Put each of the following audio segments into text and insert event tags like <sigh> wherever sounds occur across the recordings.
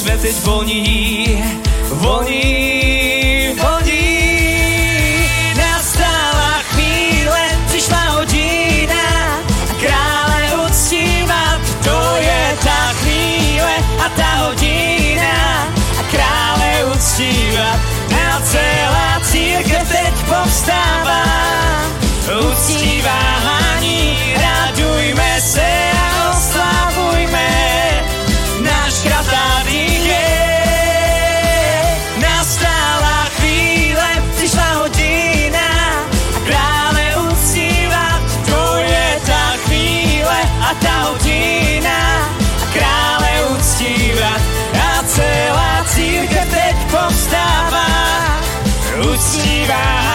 jsme teď voní, voní, volní. Nastala chvíle, přišla hodina a krále uctívat, to je ta chvíle a ta hodina a krále uctívat. Na celá církev teď povstává, uctívá bye.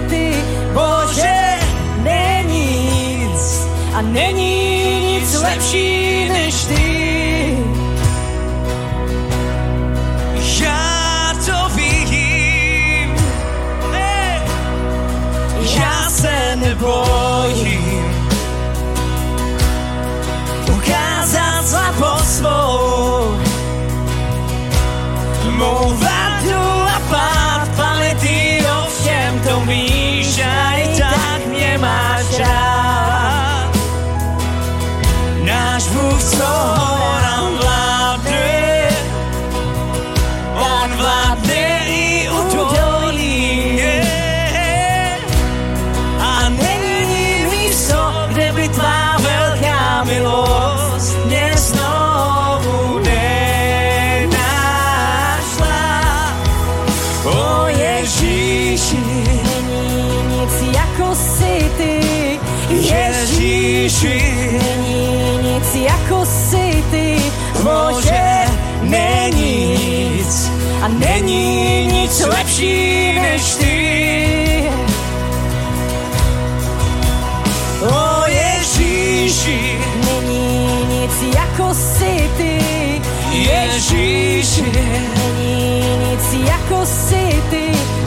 ty, Bože, není nic a není nic lepší než ty. Já to já se nebojím ukázat slabost svou. Mou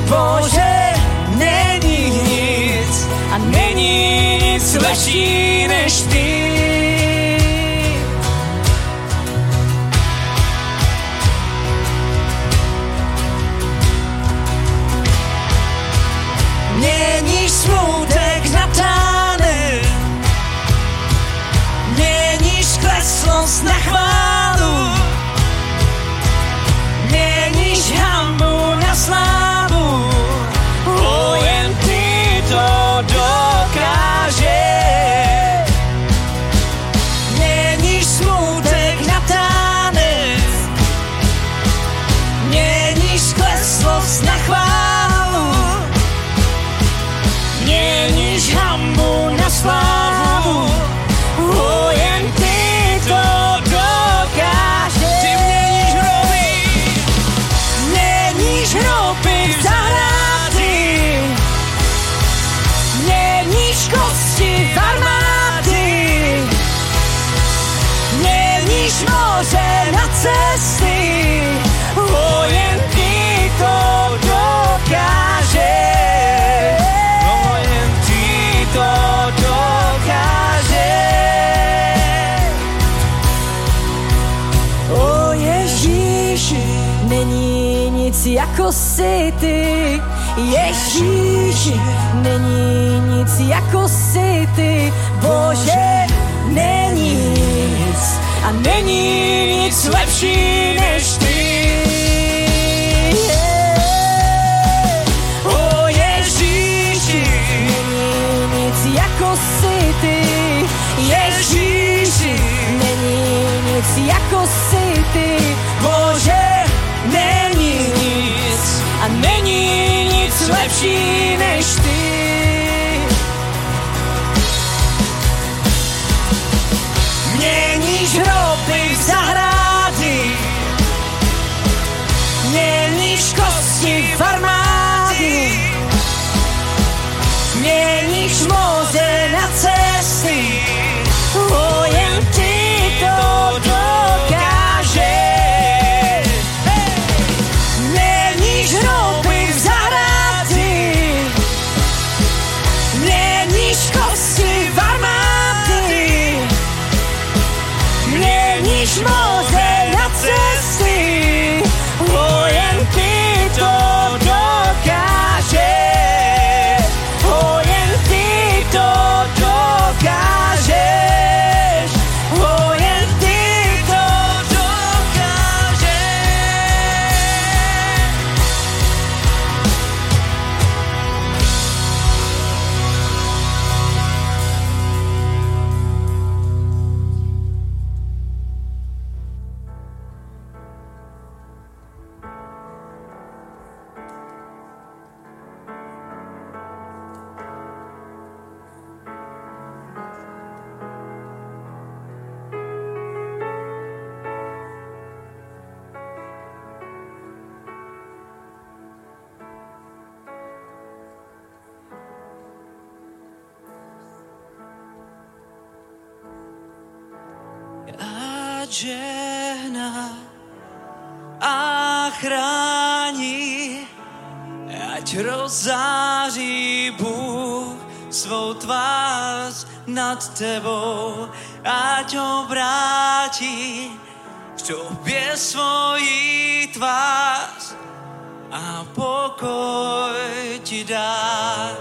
Bože, není nic a není nic lepšího. she nad tebou, ať obrátí k tobě svoji tvář a pokoj ti dá.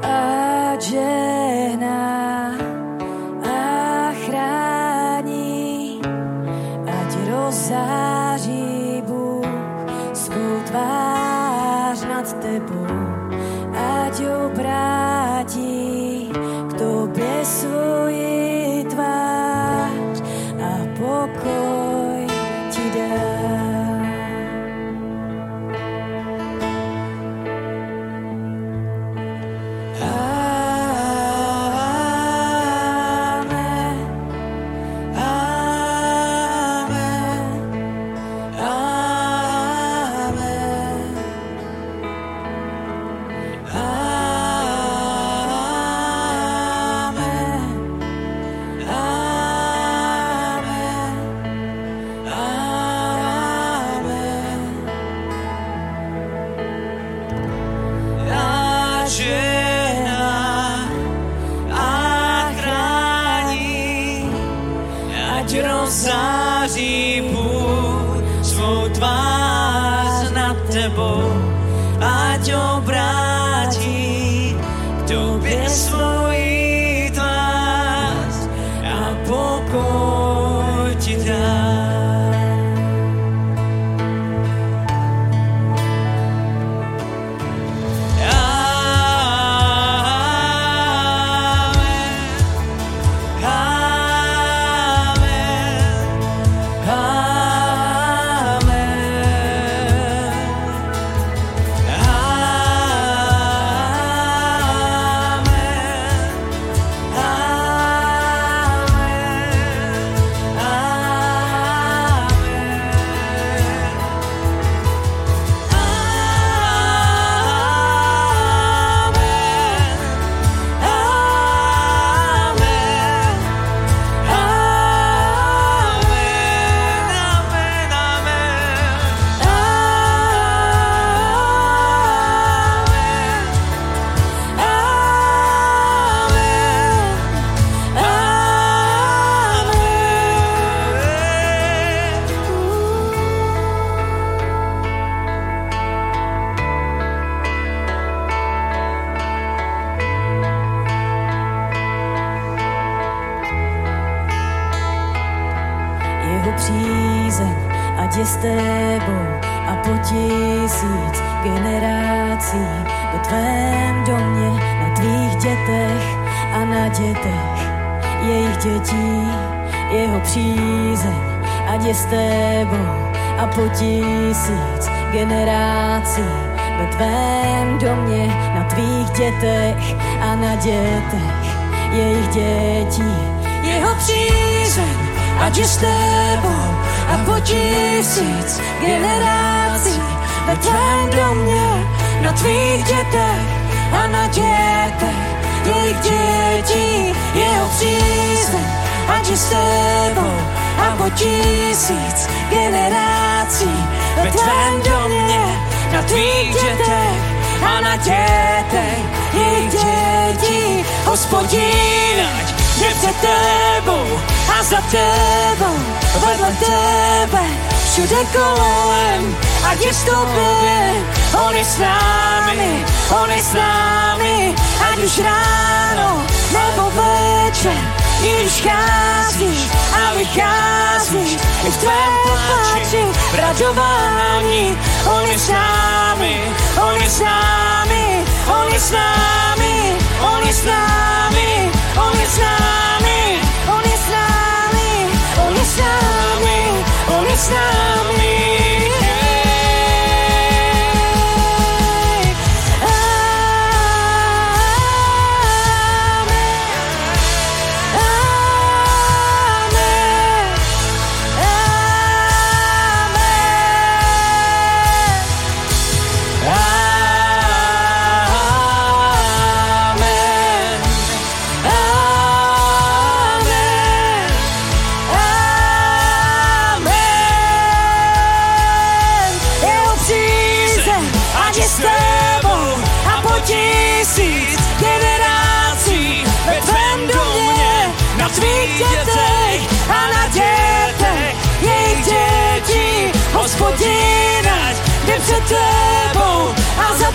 Ať žehná a chrání, ať rozhání tebou, ať obrátíš.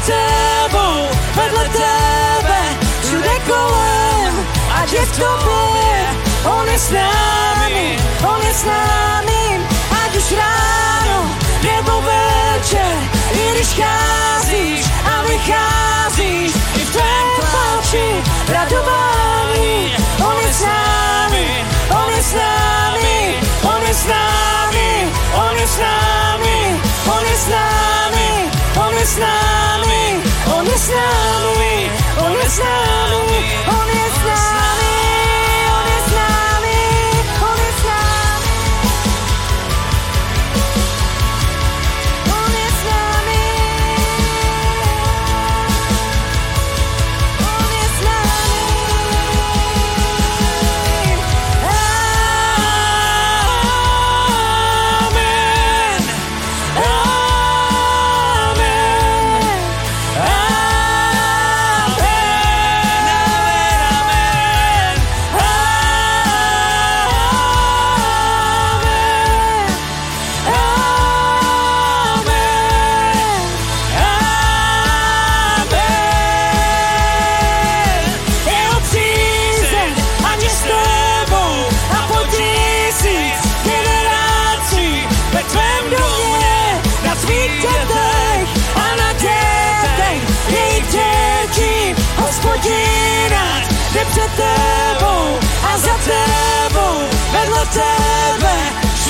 Tebou, vedle tebe, všude kolem, ať je v tobě, on je s námi, on je s námi, ať už ráno nebo večer, i když cházíš a vycházíš, i v tvém pláči radování, on je s námi, on je s námi, on je s námi, on je s námi, on je s námi, on je s námi, on je s námi, on je s námi, on je s námi,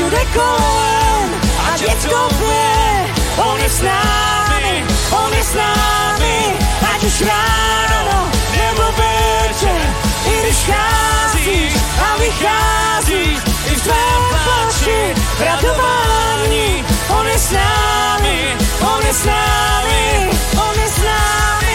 všude kolem, ať je v tobě, on je s námi, on je s námi, ať už ráno nebo večer, i když cházíš a vycházíš, i v tvém pláči radování, on je s námi, on je s námi, on je s námi.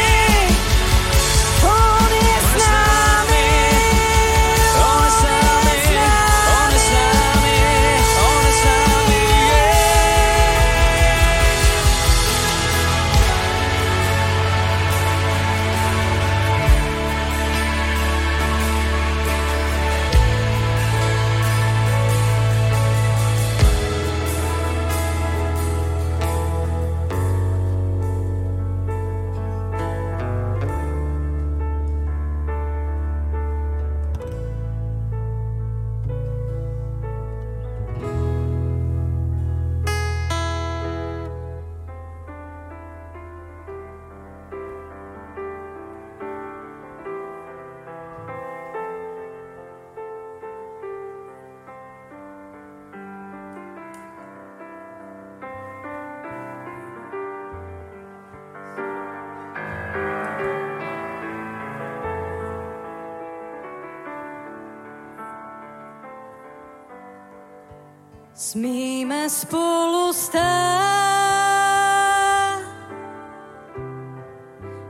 Smíme spolu stát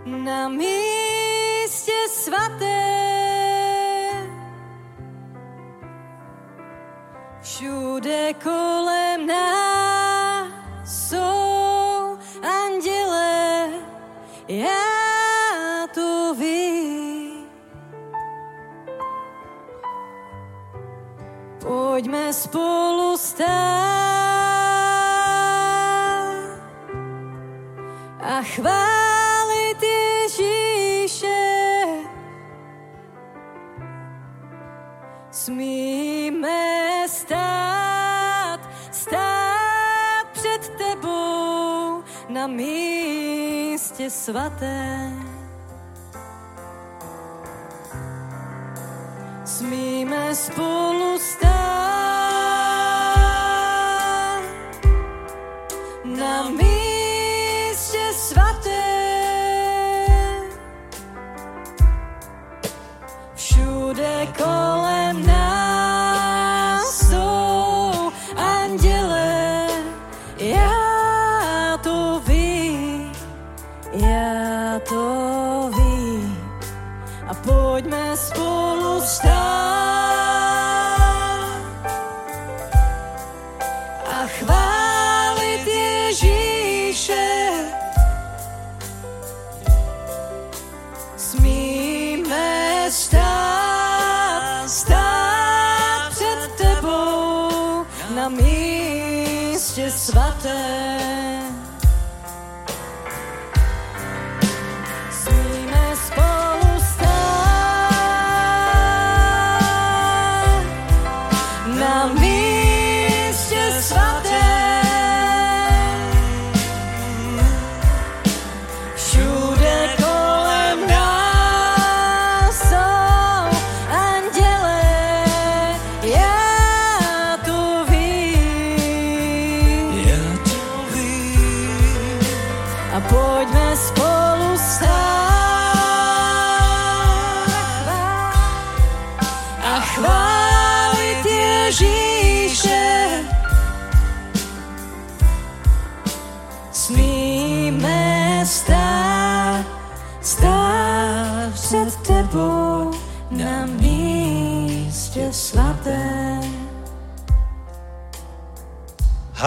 na místě svaté. Všude kolem nás jsou anděle, já Pojďme spolu stát a chválit Ježíše. Smíme stát, stát před tebou na místě svaté. Smíme spolu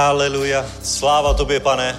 Haleluja. Sláva tobě, pane.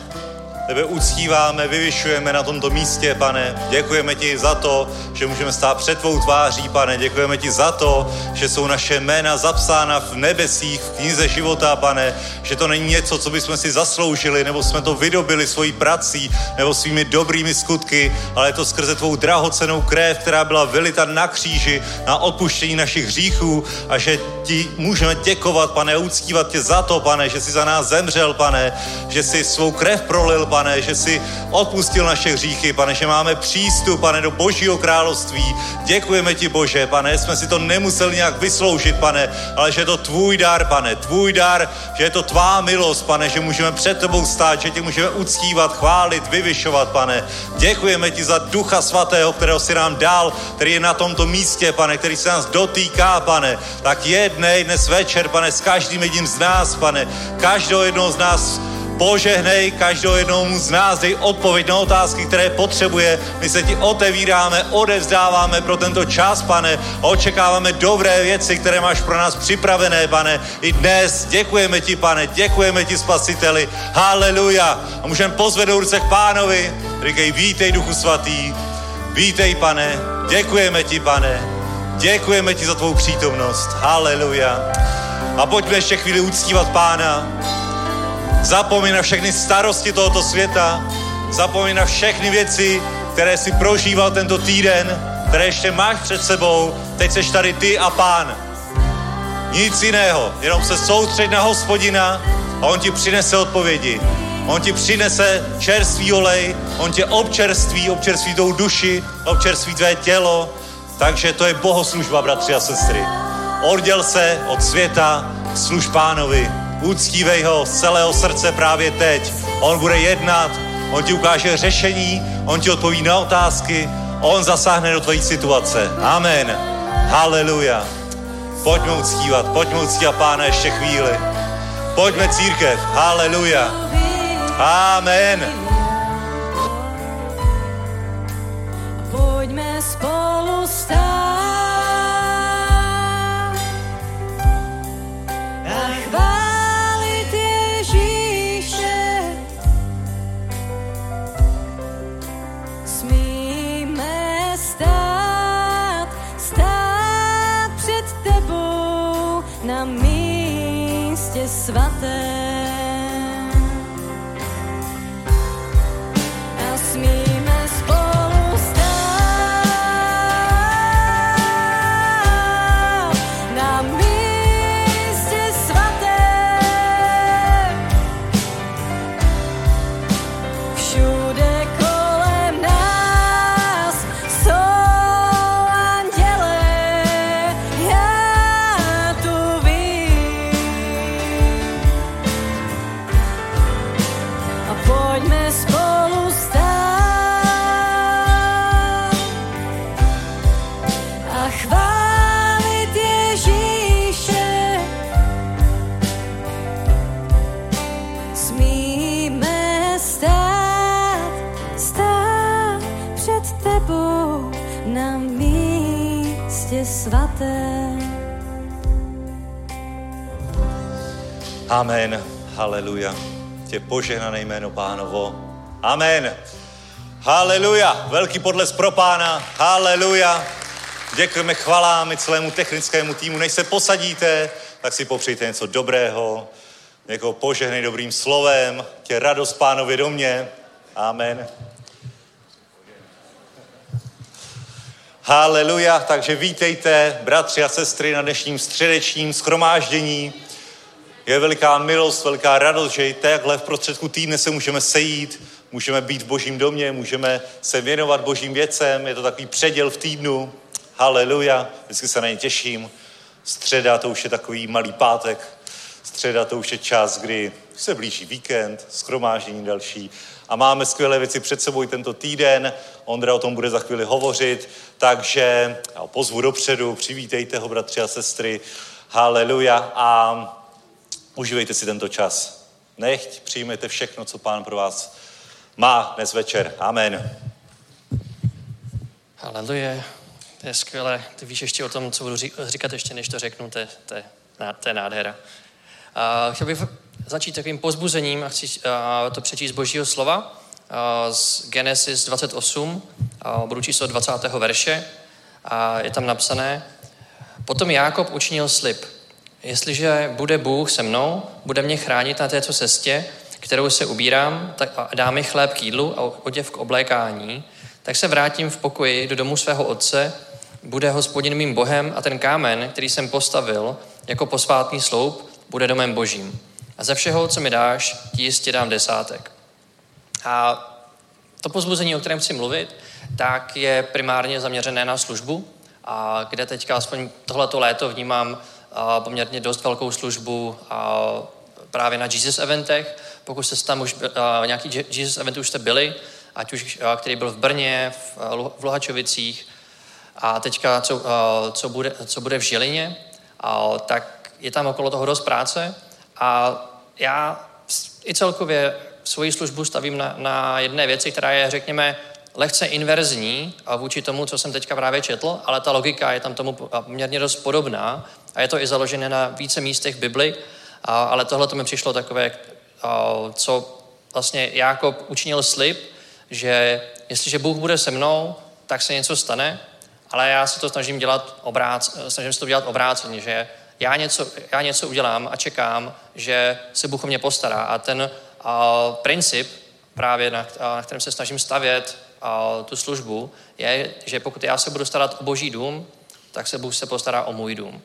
Tebe uctíváme, vyvyšujeme na tomto místě, pane. Děkujeme ti za to, že můžeme stát před tvou tváří, pane. Děkujeme ti za to, že jsou naše jména zapsána v nebesích, v knize života, pane. Že to není něco, co bychom si zasloužili, nebo jsme to vydobili svojí prací, nebo svými dobrými skutky, ale je to skrze tvou drahocenou krev, která byla vylita na kříži, na odpuštění našich hříchů a že ti můžeme děkovat, pane, uctívat tě za to, pane, že jsi za nás zemřel, pane, že jsi svou krev prolil, pane, že jsi odpustil naše hříchy, pane, že máme přístup, pane, do Božího království. Děkujeme ti, Bože, pane, jsme si to nemuseli nějak vysloužit, pane, ale že je to tvůj dar, pane, tvůj dar, že je to tvá milost, pane, že můžeme před tebou stát, že tě můžeme uctívat, chválit, vyvyšovat, pane. Děkujeme ti za Ducha Svatého, kterého si nám dal, který je na tomto místě, pane, který se nás dotýká, pane. Tak jednej dnes večer, pane, s každým jedním z nás, pane, každého jednoho z nás požehnej každou jednomu z nás, dej odpověď na otázky, které potřebuje. My se ti otevíráme, odevzdáváme pro tento čas, pane, očekáváme dobré věci, které máš pro nás připravené, pane. I dnes děkujeme ti, pane, děkujeme ti, spasiteli. Haleluja. A můžeme pozvednout ruce k pánovi. Říkej, vítej, Duchu Svatý. Vítej, pane. Děkujeme ti, pane. Děkujeme ti za tvou přítomnost. Haleluja. A pojďme ještě chvíli uctívat pána. Zapomeň na všechny starosti tohoto světa. Zapomeň na všechny věci, které si prožíval tento týden, které ještě máš před sebou. Teď seš tady ty a pán. Nic jiného, jenom se soustřeď na hospodina a on ti přinese odpovědi. On ti přinese čerstvý olej, on tě občerství, občerství tou duši, občerství tvé tělo. Takže to je bohoslužba, bratři a sestry. Odděl se od světa, služ pánovi. Uctívej ho z celého srdce právě teď. On bude jednat, on ti ukáže řešení, on ti odpoví na otázky, on zasáhne do tvojí situace. Amen. Haleluja. Pojďme uctívat, pojďme uctívat Pána ještě chvíli. Pojďme církev. Haleluja. Amen. Pojďme spolu stát Amen. Haleluja. Tě požehnané jméno pánovo. Amen. Haleluja. Velký podles pro pána. Haleluja. Děkujeme chvalám i celému technickému týmu. Než se posadíte, tak si popřejte něco dobrého, někoho požehnej dobrým slovem, tě radost pánově do mě. Amen. Haleluja, takže vítejte, bratři a sestry, na dnešním středečním schromáždění. Je veliká milost, veliká radost, že i takhle v prostředku týdne se můžeme sejít, můžeme být v božím domě, můžeme se věnovat božím věcem, je to takový předěl v týdnu. Haleluja, vždycky se na ně těším. Středa to už je takový malý pátek, středa to už je čas, kdy se blíží víkend, schromáždění další a máme skvělé věci před sebou i tento týden. Ondra o tom bude za chvíli hovořit, takže já ho pozvu dopředu, přivítejte ho, bratři a sestry. Haleluja a užívejte si tento čas. Nechť přijmete všechno, co pán pro vás má dnes večer. Amen. Haleluja. To je skvělé. Ty víš ještě o tom, co budu říkat ještě, než to řeknu. To je, to je, nádhera. Uh, chtěl bych začít takovým pozbuzením a chci to přečíst z božího slova z Genesis 28, uh, budu číslo 20. verše. A je tam napsané, potom Jákob učinil slib. Jestliže bude Bůh se mnou, bude mě chránit na této cestě, kterou se ubírám, tak a dá mi chléb k jídlu a oděv k oblékání, tak se vrátím v pokoji do domu svého otce, bude hospodin mým bohem a ten kámen, který jsem postavil jako posvátný sloup, bude domem božím. A ze všeho, co mi dáš, ti jistě dám desátek. A to pozbuzení, o kterém chci mluvit, tak je primárně zaměřené na službu, a kde teďka aspoň tohleto léto vnímám poměrně dost velkou službu právě na Jesus eventech. Pokud jste tam už nějaký Jesus event už jste byli, ať už který byl v Brně, v Lohačovicích a teďka co, co, bude, co bude v Žilině, tak je tam okolo toho dost práce a já i celkově svoji službu stavím na, na jedné věci, která je, řekněme, lehce inverzní vůči tomu, co jsem teďka právě četl, ale ta logika je tam tomu poměrně dost podobná je to i založené na více místech Bibli, ale tohle to mi přišlo takové, co vlastně Jákob učinil slib, že jestliže Bůh bude se mnou, tak se něco stane, ale já se to snažím dělat obrác, snažím se to dělat obráceně, že já něco, já něco udělám a čekám, že se Bůh o mě postará. A ten princip, právě na, na kterém se snažím stavět tu službu, je, že pokud já se budu starat o boží dům, tak se Bůh se postará o můj dům.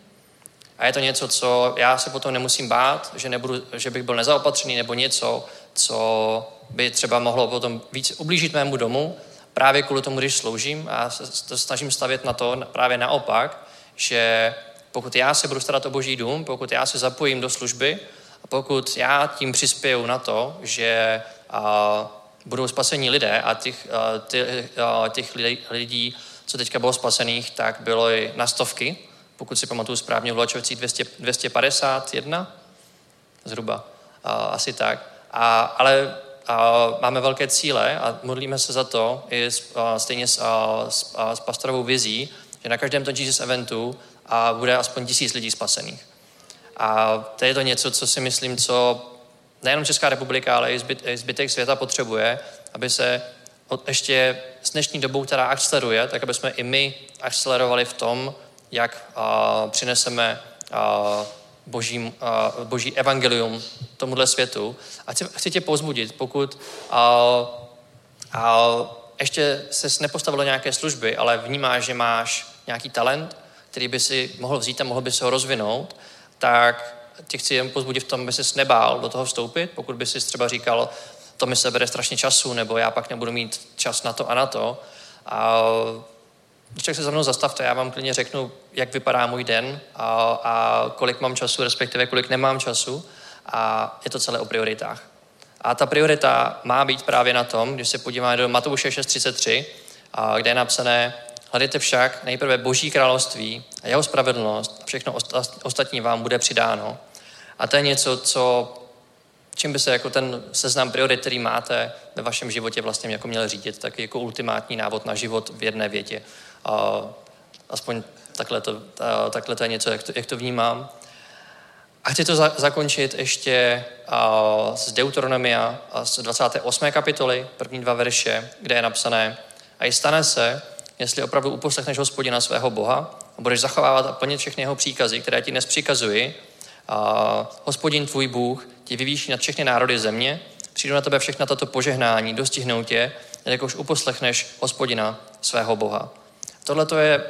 A je to něco, co já se potom nemusím bát, že, nebudu, že bych byl nezaopatřený nebo něco, co by třeba mohlo potom víc ublížit mému domu, právě kvůli tomu, když sloužím a to snažím stavět na to právě naopak, že pokud já se budu starat o boží dům, pokud já se zapojím do služby a pokud já tím přispěju na to, že a, budou spasení lidé a těch, a, ty, a, těch lidí, co teďka bylo spasených, tak bylo i na stovky, pokud si pamatuju správně, v Vlačovicích 200, 251 zhruba, a, asi tak. A, ale a máme velké cíle a modlíme se za to i s, a, stejně s, a, s, a, s pastorovou vizí, že na každém tom Jesus eventu a bude aspoň tisíc lidí spasených. A to je to něco, co si myslím, co nejenom Česká republika, ale i zbytek světa potřebuje, aby se od ještě s dnešní dobou, která akceleruje, tak aby jsme i my akcelerovali v tom, jak přineseme boží, boží evangelium tomuhle světu. A chci, tě pozbudit, pokud ještě se nepostavilo nějaké služby, ale vnímáš, že máš nějaký talent, který by si mohl vzít a mohl by se ho rozvinout, tak tě chci jen pozbudit v tom, aby ses nebál do toho vstoupit. Pokud by si třeba říkal, to mi se bere strašně času, nebo já pak nebudu mít čas na to a na to. A když tak se za mnou zastavte, já vám klidně řeknu, jak vypadá můj den a, a kolik mám času, respektive kolik nemám času. A je to celé o prioritách. A ta priorita má být právě na tom, když se podíváme do Matouše 6.33, kde je napsané, Hledejte však nejprve Boží království a jeho spravedlnost a všechno ostatní vám bude přidáno. A to je něco, co, čím by se jako ten seznam priorit, který máte ve vašem životě vlastně jako měl řídit, tak jako ultimátní návod na život v jedné větě. A aspoň takhle to, a, takhle to je něco, jak to, jak to vnímám. A chci to za, zakončit ještě a, z Deuteronomia a z 28. kapitoly, první dva verše, kde je napsané a i stane se, jestli opravdu uposlechneš hospodina svého Boha a budeš zachovávat a plnit všechny jeho příkazy, které ti dnes přikazuji, a hospodin tvůj Bůh tě vyvýší nad všechny národy země, přijdu na tebe všechna tato požehnání, dostihnou tě, jakož uposlechneš hospodina svého Boha. Tohle to je,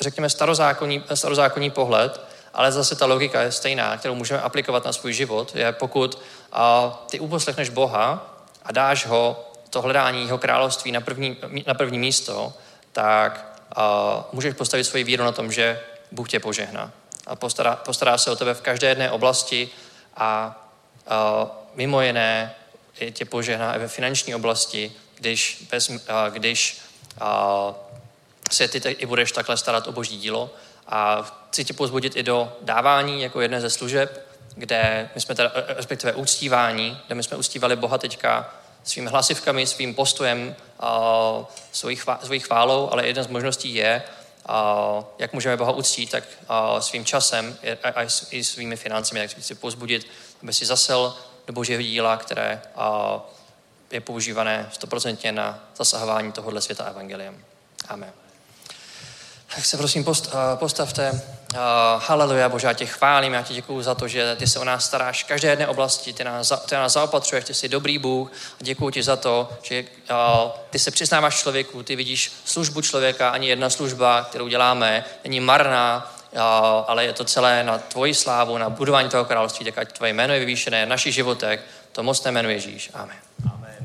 řekněme, starozákonní, starozákonní pohled, ale zase ta logika je stejná, kterou můžeme aplikovat na svůj život, je pokud a, ty uposlechneš Boha a dáš ho to hledání jeho království na první, na první místo, tak a, můžeš postavit svoji víru na tom, že Bůh tě požehná. A postará, postará se o tebe v každé jedné oblasti a, a mimo jiné tě požehná i ve finanční oblasti, když, bez, a, když a, se ty i budeš takhle starat o boží dílo. A chci tě pozbudit i do dávání jako jedné ze služeb, kde my jsme teda, respektive uctívání, kde my jsme uctívali Boha teďka svými hlasivkami, svým postojem, a, svojí, chvá, svojí chválou, ale jedna z možností je, a, jak můžeme Boha uctít, tak a, svým časem a, a i svými financemi, jak chci pozbudit, aby si zasel do božího díla, které a, je používané stoprocentně na zasahování tohohle světa evangeliem. Amen. Tak se prosím post, uh, postavte. Uh, haleluja, Bože, já tě chválím, já ti děkuju za to, že ty se o nás staráš v každé jedné oblasti, ty nás, ty nás zaopatřuješ, ty jsi dobrý Bůh a děkuju ti za to, že uh, ty se přiznáváš člověku, ty vidíš službu člověka, ani jedna služba, kterou děláme, není marná, ale je to celé na tvoji slávu, na budování toho království, tak ať tvoje jméno je vyvýšené v našich životech, to moc jméno Ježíš. Amen. Buďte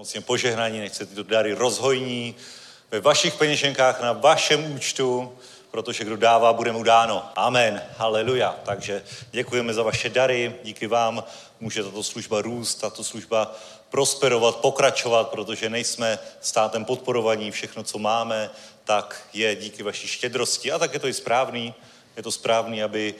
mocně požehnaní, nechce tyto dary rozhojní ve vašich peněženkách, na vašem účtu, protože kdo dává, bude mu dáno. Amen. Haleluja. Takže děkujeme za vaše dary, díky vám může tato služba růst, tato služba prosperovat, pokračovat, protože nejsme státem podporovaní, všechno, co máme, tak je díky vaší štědrosti. A tak je to i správný, je to správný, aby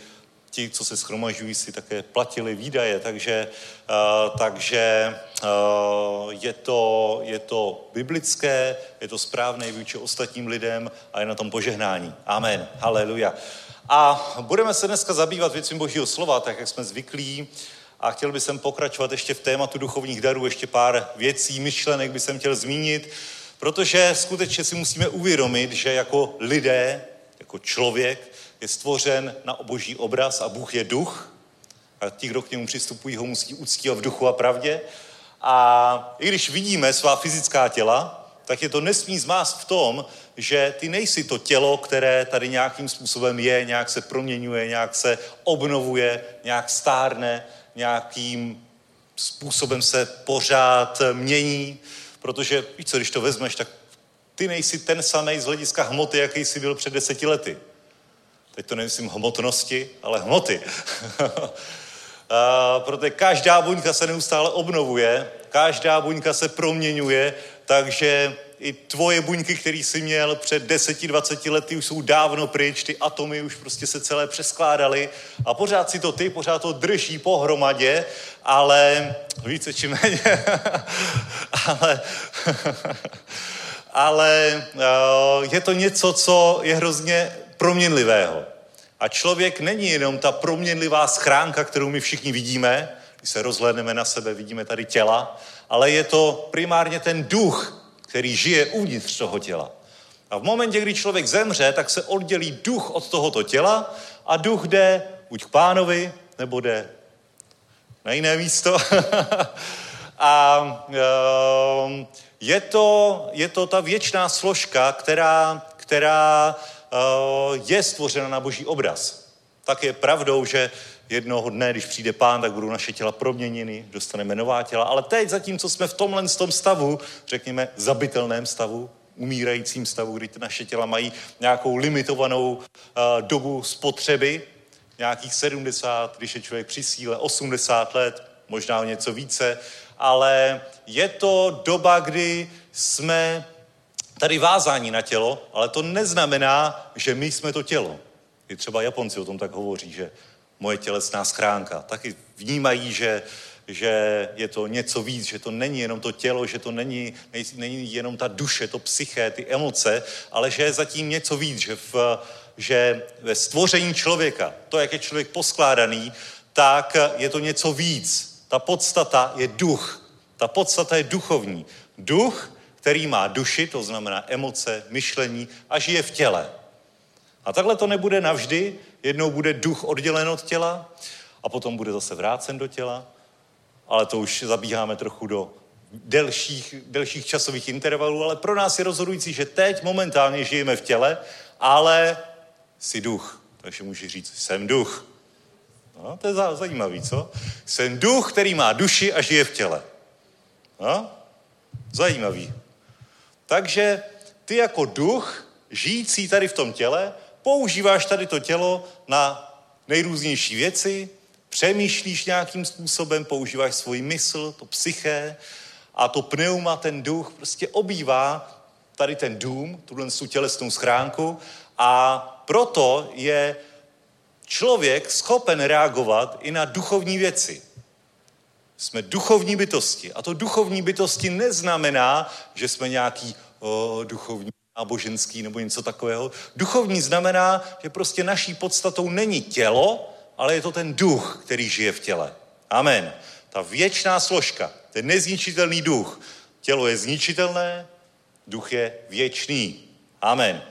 ti, co se schromažují, si také platili výdaje, takže, uh, takže uh, je, to, je to biblické, je to správné vůči ostatním lidem a je na tom požehnání. Amen. Haleluja. A budeme se dneska zabývat věcmi Božího slova, tak jak jsme zvyklí. A chtěl bych pokračovat ještě v tématu duchovních darů, ještě pár věcí, myšlenek bych chtěl zmínit, protože skutečně si musíme uvědomit, že jako lidé, jako člověk, je stvořen na boží obraz a Bůh je duch. A ti, kdo k němu přistupují, ho musí uctívat v duchu a pravdě. A i když vidíme svá fyzická těla, tak je to nesmí zmást v tom, že ty nejsi to tělo, které tady nějakým způsobem je, nějak se proměňuje, nějak se obnovuje, nějak stárne, nějakým způsobem se pořád mění, protože víš co, když to vezmeš, tak ty nejsi ten samý z hlediska hmoty, jaký jsi byl před deseti lety teď to nemyslím hmotnosti, ale hmoty. <laughs> a, protože každá buňka se neustále obnovuje, každá buňka se proměňuje, takže i tvoje buňky, které jsi měl před 10-20 lety, už jsou dávno pryč, ty atomy už prostě se celé přeskládaly a pořád si to ty, pořád to drží pohromadě, ale více či méně, <laughs> ale, <laughs> ale je to něco, co je hrozně proměnlivého. A člověk není jenom ta proměnlivá schránka, kterou my všichni vidíme, když se rozhlédneme na sebe, vidíme tady těla, ale je to primárně ten duch, který žije uvnitř toho těla. A v momentě, kdy člověk zemře, tak se oddělí duch od tohoto těla a duch jde buď k pánovi, nebo jde na jiné místo. <laughs> a um, je, to, je to ta věčná složka, která, která je stvořena na boží obraz. Tak je pravdou, že jednoho dne, když přijde pán, tak budou naše těla proměněny, dostaneme nová těla. Ale teď, zatímco jsme v tomhle tom stavu, řekněme, zabitelném stavu, umírajícím stavu, kdy naše těla mají nějakou limitovanou uh, dobu spotřeby, nějakých 70, když je člověk při síle, 80 let, možná něco více, ale je to doba, kdy jsme tady vázání na tělo, ale to neznamená, že my jsme to tělo. I třeba Japonci o tom tak hovoří, že moje tělesná schránka. Taky vnímají, že, že je to něco víc, že to není jenom to tělo, že to není, není jenom ta duše, to psyché, ty emoce, ale že je zatím něco víc, že, v, že ve stvoření člověka, to, jak je člověk poskládaný, tak je to něco víc. Ta podstata je duch. Ta podstata je duchovní. Duch který má duši, to znamená emoce, myšlení a žije v těle. A takhle to nebude navždy. Jednou bude duch oddělen od těla a potom bude zase vrácen do těla. Ale to už zabíháme trochu do delších, delších časových intervalů, ale pro nás je rozhodující, že teď momentálně žijeme v těle, ale jsi duch. Takže můžu říct, jsem duch. No, to je zajímavý, co? Jsem duch, který má duši a žije v těle. No? Zajímavý. Takže ty jako duch, žijící tady v tom těle, používáš tady to tělo na nejrůznější věci, přemýšlíš nějakým způsobem, používáš svoji mysl, to psyché a to pneuma, ten duch, prostě obývá tady ten dům, tuhle tu tělesnou schránku a proto je člověk schopen reagovat i na duchovní věci. Jsme duchovní bytosti. A to duchovní bytosti neznamená, že jsme nějaký o, duchovní náboženský nebo něco takového. Duchovní znamená, že prostě naší podstatou není tělo, ale je to ten duch, který žije v těle. Amen. Ta věčná složka, ten nezničitelný duch. Tělo je zničitelné, duch je věčný. Amen.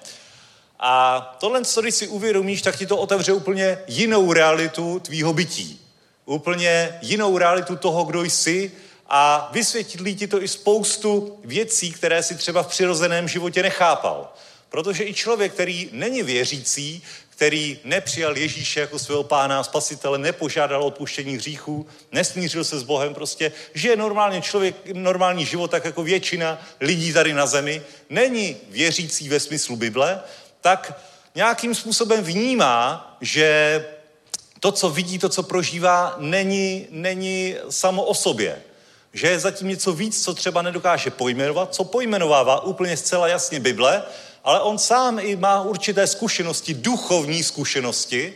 A tohle, co když si uvědomíš, tak ti to otevře úplně jinou realitu tvýho bytí. Úplně jinou realitu toho, kdo jsi a vysvětlí ti to i spoustu věcí, které si třeba v přirozeném životě nechápal. Protože i člověk, který není věřící, který nepřijal Ježíše jako svého pána a spasitele, nepožádal odpuštění hříchů, nesmířil se s Bohem, prostě žije normálně člověk, normální život, tak jako většina lidí tady na zemi, není věřící ve smyslu Bible, tak nějakým způsobem vnímá, že to, co vidí, to, co prožívá, není, není samo o sobě. Že je zatím něco víc, co třeba nedokáže pojmenovat, co pojmenovává úplně zcela jasně Bible, ale on sám i má určité zkušenosti, duchovní zkušenosti,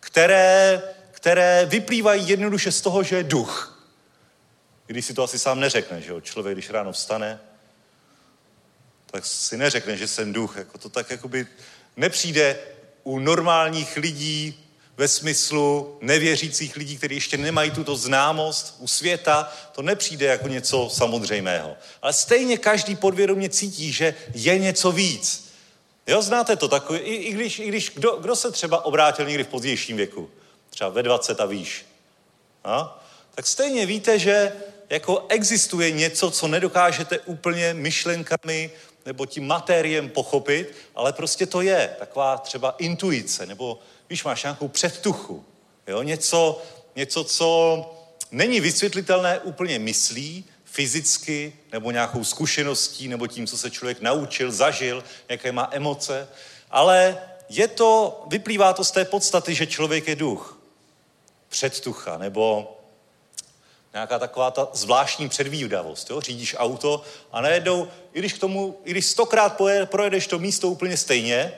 které, které vyplývají jednoduše z toho, že je duch. Když si to asi sám neřekne, že jo? Člověk, když ráno vstane, tak si neřekne, že jsem duch. Jako to tak jakoby nepřijde u normálních lidí ve smyslu nevěřících lidí, kteří ještě nemají tuto známost u světa, to nepřijde jako něco samozřejmého. Ale stejně každý podvědomě cítí, že je něco víc. Jo, znáte to takové, i, i když, i když kdo, kdo se třeba obrátil někdy v pozdějším věku, třeba ve 20 a výš, a? tak stejně víte, že jako existuje něco, co nedokážete úplně myšlenkami nebo tím matériem pochopit, ale prostě to je taková třeba intuice, nebo víš, máš nějakou předtuchu, jo? Něco, něco, co není vysvětlitelné úplně myslí, fyzicky, nebo nějakou zkušeností, nebo tím, co se člověk naučil, zažil, jaké má emoce, ale je to, vyplývá to z té podstaty, že člověk je duch. Předtucha, nebo nějaká taková ta zvláštní předvídavost. Jo? Řídíš auto a najednou, i když k tomu, i když stokrát projedeš to místo úplně stejně,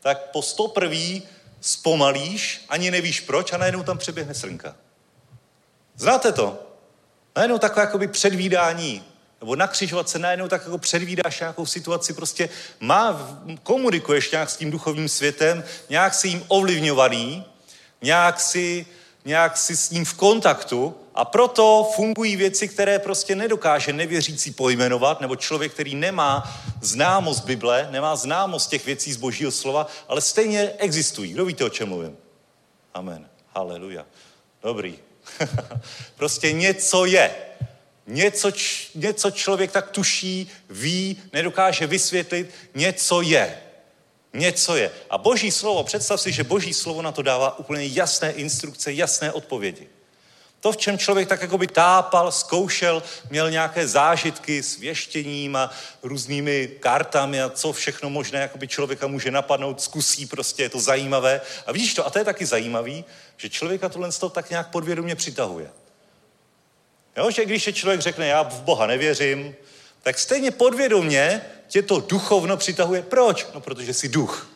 tak po sto prvý zpomalíš, ani nevíš proč a najednou tam přeběhne srnka. Znáte to? Najednou takové jakoby předvídání, nebo na se najednou tak jako předvídáš nějakou situaci, prostě má, komunikuješ nějak s tím duchovním světem, nějak si jim ovlivňovaný, nějak si, nějak si s ním v kontaktu a proto fungují věci, které prostě nedokáže nevěřící pojmenovat, nebo člověk, který nemá známost Bible, nemá známost těch věcí z Božího slova, ale stejně existují. Kdo víte, o čem mluvím? Amen. Haleluja. Dobrý. <laughs> prostě něco je. Něco, něco člověk tak tuší, ví, nedokáže vysvětlit, něco je. Něco je. A boží slovo, představ si, že boží slovo na to dává úplně jasné instrukce, jasné odpovědi. To, v čem člověk tak jako by tápal, zkoušel, měl nějaké zážitky s věštěním a různými kartami a co všechno možné jako by člověka může napadnout, zkusí prostě, je to zajímavé. A vidíš to, a to je taky zajímavý, že člověka tohle toho tak nějak podvědomě přitahuje. Jo, že když je člověk řekne, já v Boha nevěřím, tak stejně podvědomě tě to duchovno přitahuje. Proč? No, protože jsi duch.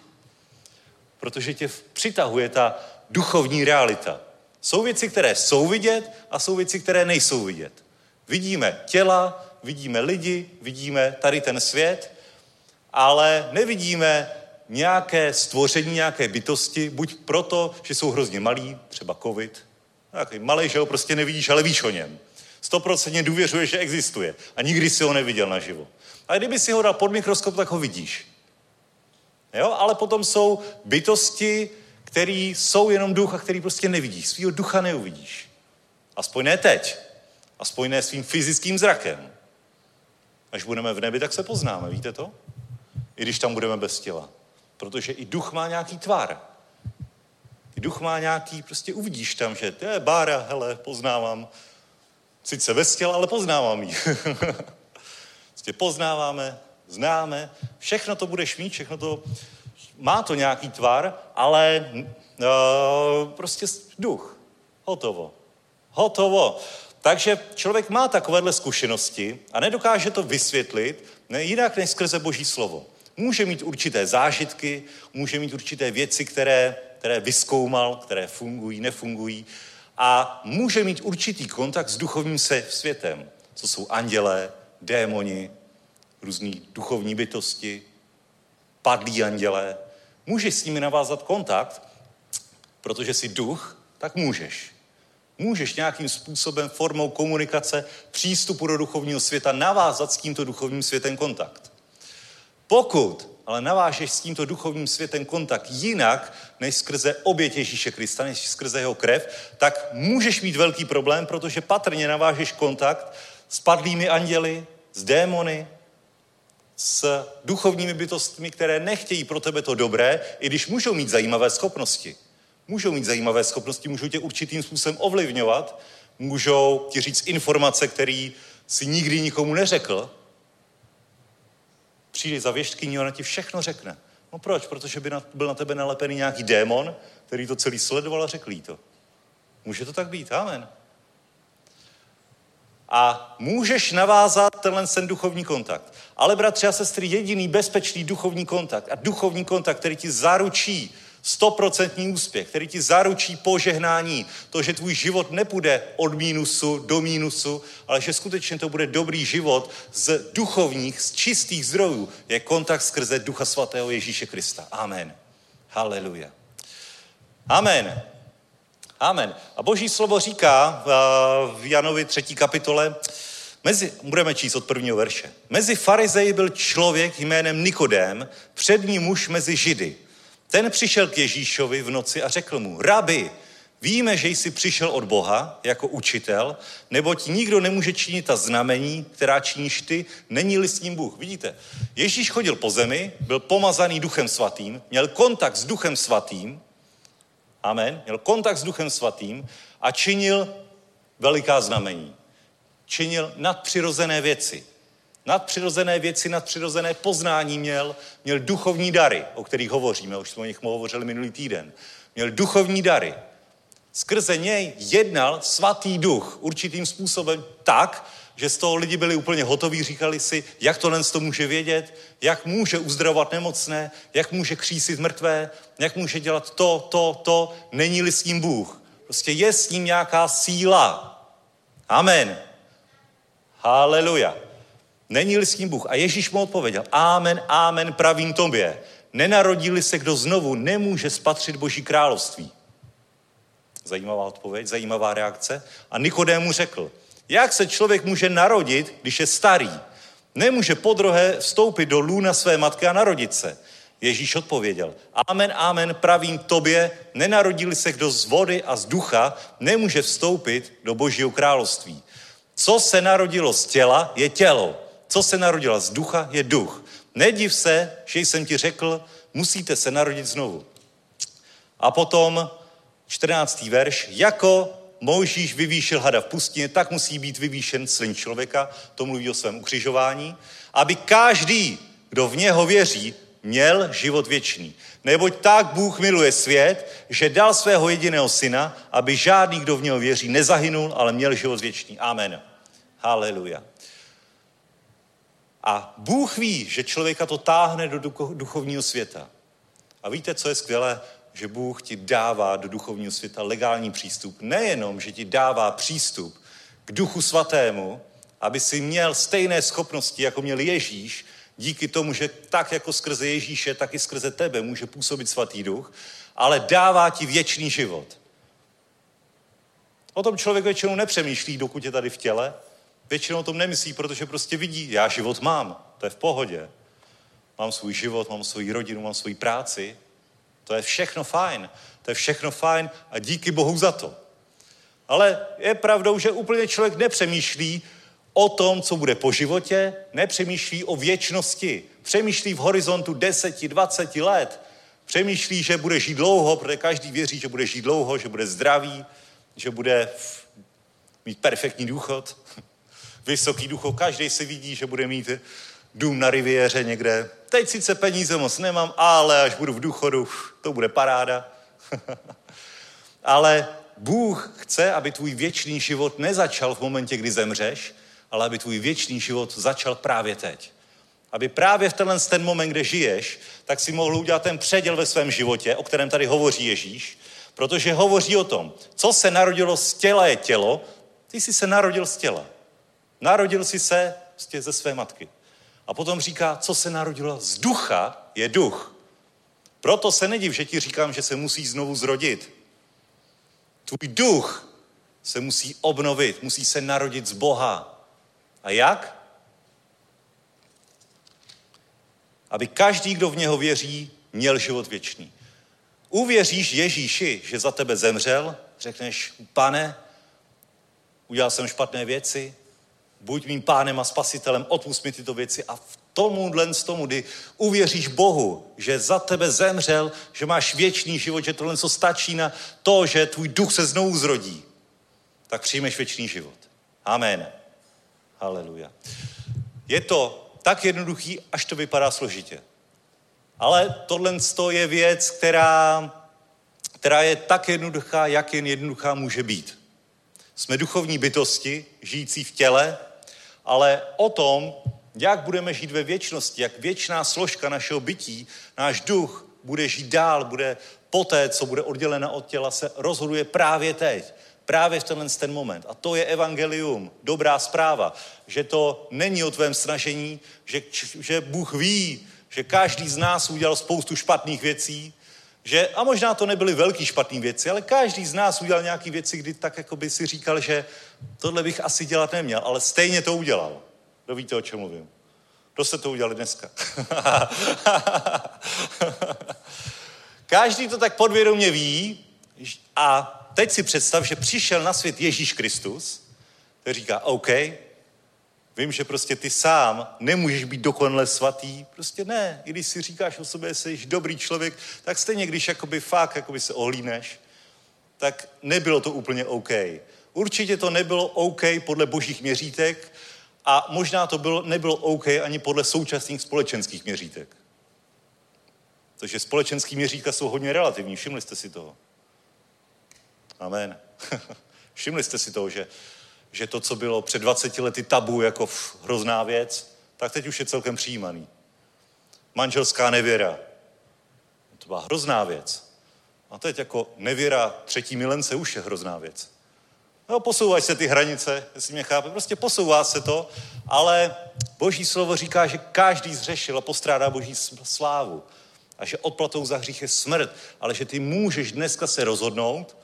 Protože tě přitahuje ta duchovní realita. Jsou věci, které jsou vidět a jsou věci, které nejsou vidět. Vidíme těla, vidíme lidi, vidíme tady ten svět, ale nevidíme nějaké stvoření, nějaké bytosti, buď proto, že jsou hrozně malí, třeba covid, nějaký malý, že ho prostě nevidíš, ale víš o něm. Stoprocentně důvěřuješ, že existuje a nikdy si ho neviděl naživo. A kdyby si ho dal pod mikroskop, tak ho vidíš. Jo? Ale potom jsou bytosti, který jsou jenom duch a který prostě nevidíš. Svýho ducha neuvidíš. Aspoň ne teď. Aspoň ne svým fyzickým zrakem. Až budeme v nebi, tak se poznáme, víte to? I když tam budeme bez těla. Protože i duch má nějaký tvar. I duch má nějaký, prostě uvidíš tam, že to je Bára, hele, poznávám. Sice bez těla, ale poznávám ji. <laughs> prostě poznáváme, známe, všechno to budeš mít, všechno to, má to nějaký tvar, ale uh, prostě duch. Hotovo. Hotovo. Takže člověk má takovéhle zkušenosti a nedokáže to vysvětlit ne, jinak než skrze Boží slovo. Může mít určité zážitky, může mít určité věci, které, které vyskoumal, které fungují, nefungují a může mít určitý kontakt s duchovním světem, co jsou andělé, démoni, různý duchovní bytosti, padlí andělé. Můžeš s nimi navázat kontakt, protože jsi duch, tak můžeš. Můžeš nějakým způsobem, formou komunikace, přístupu do duchovního světa navázat s tímto duchovním světem kontakt. Pokud ale navážeš s tímto duchovním světem kontakt jinak, než skrze oběť Ježíše Krista, než skrze jeho krev, tak můžeš mít velký problém, protože patrně navážeš kontakt s padlými anděli, s démony, s duchovními bytostmi, které nechtějí pro tebe to dobré, i když můžou mít zajímavé schopnosti. Můžou mít zajímavé schopnosti, můžou tě určitým způsobem ovlivňovat, můžou ti říct informace, které si nikdy nikomu neřekl. Přijde za věštkyní, ona ti všechno řekne. No proč? Protože by na, byl na tebe nalepený nějaký démon, který to celý sledoval a řekl jí to. Může to tak být, amen. A můžeš navázat tenhle ten duchovní kontakt. Ale bratři a sestry, jediný bezpečný duchovní kontakt a duchovní kontakt, který ti zaručí stoprocentní úspěch, který ti zaručí požehnání, to, že tvůj život nepůjde od mínusu do mínusu, ale že skutečně to bude dobrý život z duchovních, z čistých zdrojů, je kontakt skrze Ducha Svatého Ježíše Krista. Amen. Haleluja. Amen. Amen. A boží slovo říká v Janovi třetí kapitole, Mezi, budeme číst od prvního verše. Mezi farizeji byl člověk jménem Nikodém, přední muž mezi židy. Ten přišel k Ježíšovi v noci a řekl mu, rabi, víme, že jsi přišel od Boha jako učitel, neboť nikdo nemůže činit ta znamení, která činíš ty, není-li s ním Bůh. Vidíte, Ježíš chodil po zemi, byl pomazaný duchem svatým, měl kontakt s duchem svatým, amen, měl kontakt s duchem svatým a činil veliká znamení. Činil nadpřirozené věci nadpřirozené věci, nadpřirozené poznání měl, měl duchovní dary, o kterých hovoříme, už jsme o nich hovořili minulý týden. Měl duchovní dary. Skrze něj jednal svatý duch určitým způsobem tak, že z toho lidi byli úplně hotoví, říkali si, jak to len to může vědět, jak může uzdravovat nemocné, jak může křísit mrtvé, jak může dělat to, to, to, není-li s ním Bůh. Prostě je s ním nějaká síla. Amen. Haleluja. Není-li s ním Bůh? A Ježíš mu odpověděl, amen, amen, pravím tobě. Nenarodili se kdo znovu, nemůže spatřit Boží království. Zajímavá odpověď, zajímavá reakce. A Nikodému řekl, jak se člověk může narodit, když je starý? Nemůže podrohé vstoupit do lůna své matky a narodit se. Ježíš odpověděl, amen, amen, pravím tobě, nenarodili se kdo z vody a z ducha, nemůže vstoupit do Božího království. Co se narodilo z těla, je tělo co se narodila z ducha, je duch. Nediv se, že jsem ti řekl, musíte se narodit znovu. A potom 14. verš, jako Mojžíš vyvýšil hada v pustině, tak musí být vyvýšen syn člověka, to mluví o svém ukřižování, aby každý, kdo v něho věří, měl život věčný. Neboť tak Bůh miluje svět, že dal svého jediného syna, aby žádný, kdo v něho věří, nezahynul, ale měl život věčný. Amen. Haleluja. A Bůh ví, že člověka to táhne do duchovního světa. A víte, co je skvělé? Že Bůh ti dává do duchovního světa legální přístup. Nejenom, že ti dává přístup k duchu svatému, aby si měl stejné schopnosti, jako měl Ježíš, díky tomu, že tak jako skrze Ježíše, tak i skrze tebe může působit svatý duch, ale dává ti věčný život. O tom člověk většinou nepřemýšlí, dokud je tady v těle, většinou o tom nemyslí, protože prostě vidí, já život mám, to je v pohodě. mám svůj život, mám svou rodinu, mám svou práci. To je všechno fajn. To je všechno fajn a díky Bohu za to. Ale je pravdou, že úplně člověk nepřemýšlí o tom, co bude po životě, nepřemýšlí o věčnosti. Přemýšlí v horizontu 10, 20 let. Přemýšlí, že bude žít dlouho, protože každý věří, že bude žít dlouho, že bude zdravý, že bude mít perfektní důchod, vysoký důchod. Každý si vidí, že bude mít dům na riviéře někde. Teď sice peníze moc nemám, ale až budu v důchodu, to bude paráda. <laughs> ale Bůh chce, aby tvůj věčný život nezačal v momentě, kdy zemřeš, ale aby tvůj věčný život začal právě teď. Aby právě v tenhle ten moment, kde žiješ, tak si mohl udělat ten předěl ve svém životě, o kterém tady hovoří Ježíš, protože hovoří o tom, co se narodilo z těla je tělo, ty jsi se narodil z těla. Narodil jsi se prostě ze své matky. A potom říká, co se narodilo z ducha, je duch. Proto se nediv, že ti říkám, že se musí znovu zrodit. Tvůj duch se musí obnovit, musí se narodit z Boha. A jak? Aby každý, kdo v něho věří, měl život věčný. Uvěříš Ježíši, že za tebe zemřel, řekneš, pane, udělal jsem špatné věci, buď mým pánem a spasitelem, odpust mi tyto věci a v tomuhle z tomu, kdy uvěříš Bohu, že za tebe zemřel, že máš věčný život, že tohle co stačí na to, že tvůj duch se znovu zrodí, tak přijmeš věčný život. Amen. Haleluja. Je to tak jednoduchý, až to vypadá složitě. Ale tohle je věc, která, která je tak jednoduchá, jak jen jednoduchá může být. Jsme duchovní bytosti, žijící v těle, ale o tom, jak budeme žít ve věčnosti, jak věčná složka našeho bytí, náš duch bude žít dál, bude poté, co bude oddělena od těla, se rozhoduje právě teď. Právě v tenhle ten moment. A to je evangelium, dobrá zpráva, že to není o tvém snažení, že, že Bůh ví, že každý z nás udělal spoustu špatných věcí, že, a možná to nebyly velký špatné věci, ale každý z nás udělal nějaké věci, kdy tak jako by si říkal, že tohle bych asi dělat neměl, ale stejně to udělal. Kdo víte, o čem mluvím? Kdo se to udělali dneska? <laughs> Každý to tak podvědomě ví a teď si představ, že přišel na svět Ježíš Kristus, který říká, OK, vím, že prostě ty sám nemůžeš být dokonale svatý, prostě ne. I když si říkáš o sobě, že jsi dobrý člověk, tak stejně, když jakoby fakt jakoby se ohlíneš, tak nebylo to úplně OK. Určitě to nebylo OK podle božích měřítek, a možná to bylo, nebylo OK ani podle současných společenských měřítek. Takže společenský měřítka jsou hodně relativní. Všimli jste si toho? Amen. <laughs> Všimli jste si toho, že, že to, co bylo před 20 lety tabu jako hrozná věc, tak teď už je celkem přijímaný. Manželská nevěra. To byla hrozná věc. A teď jako nevěra třetí milence už je hrozná věc. No, posouvají se ty hranice, jestli mě chápe. Prostě posouvá se to, ale Boží slovo říká, že každý zřešil a postrádá Boží slávu. A že odplatou za hřích je smrt. Ale že ty můžeš dneska se rozhodnout,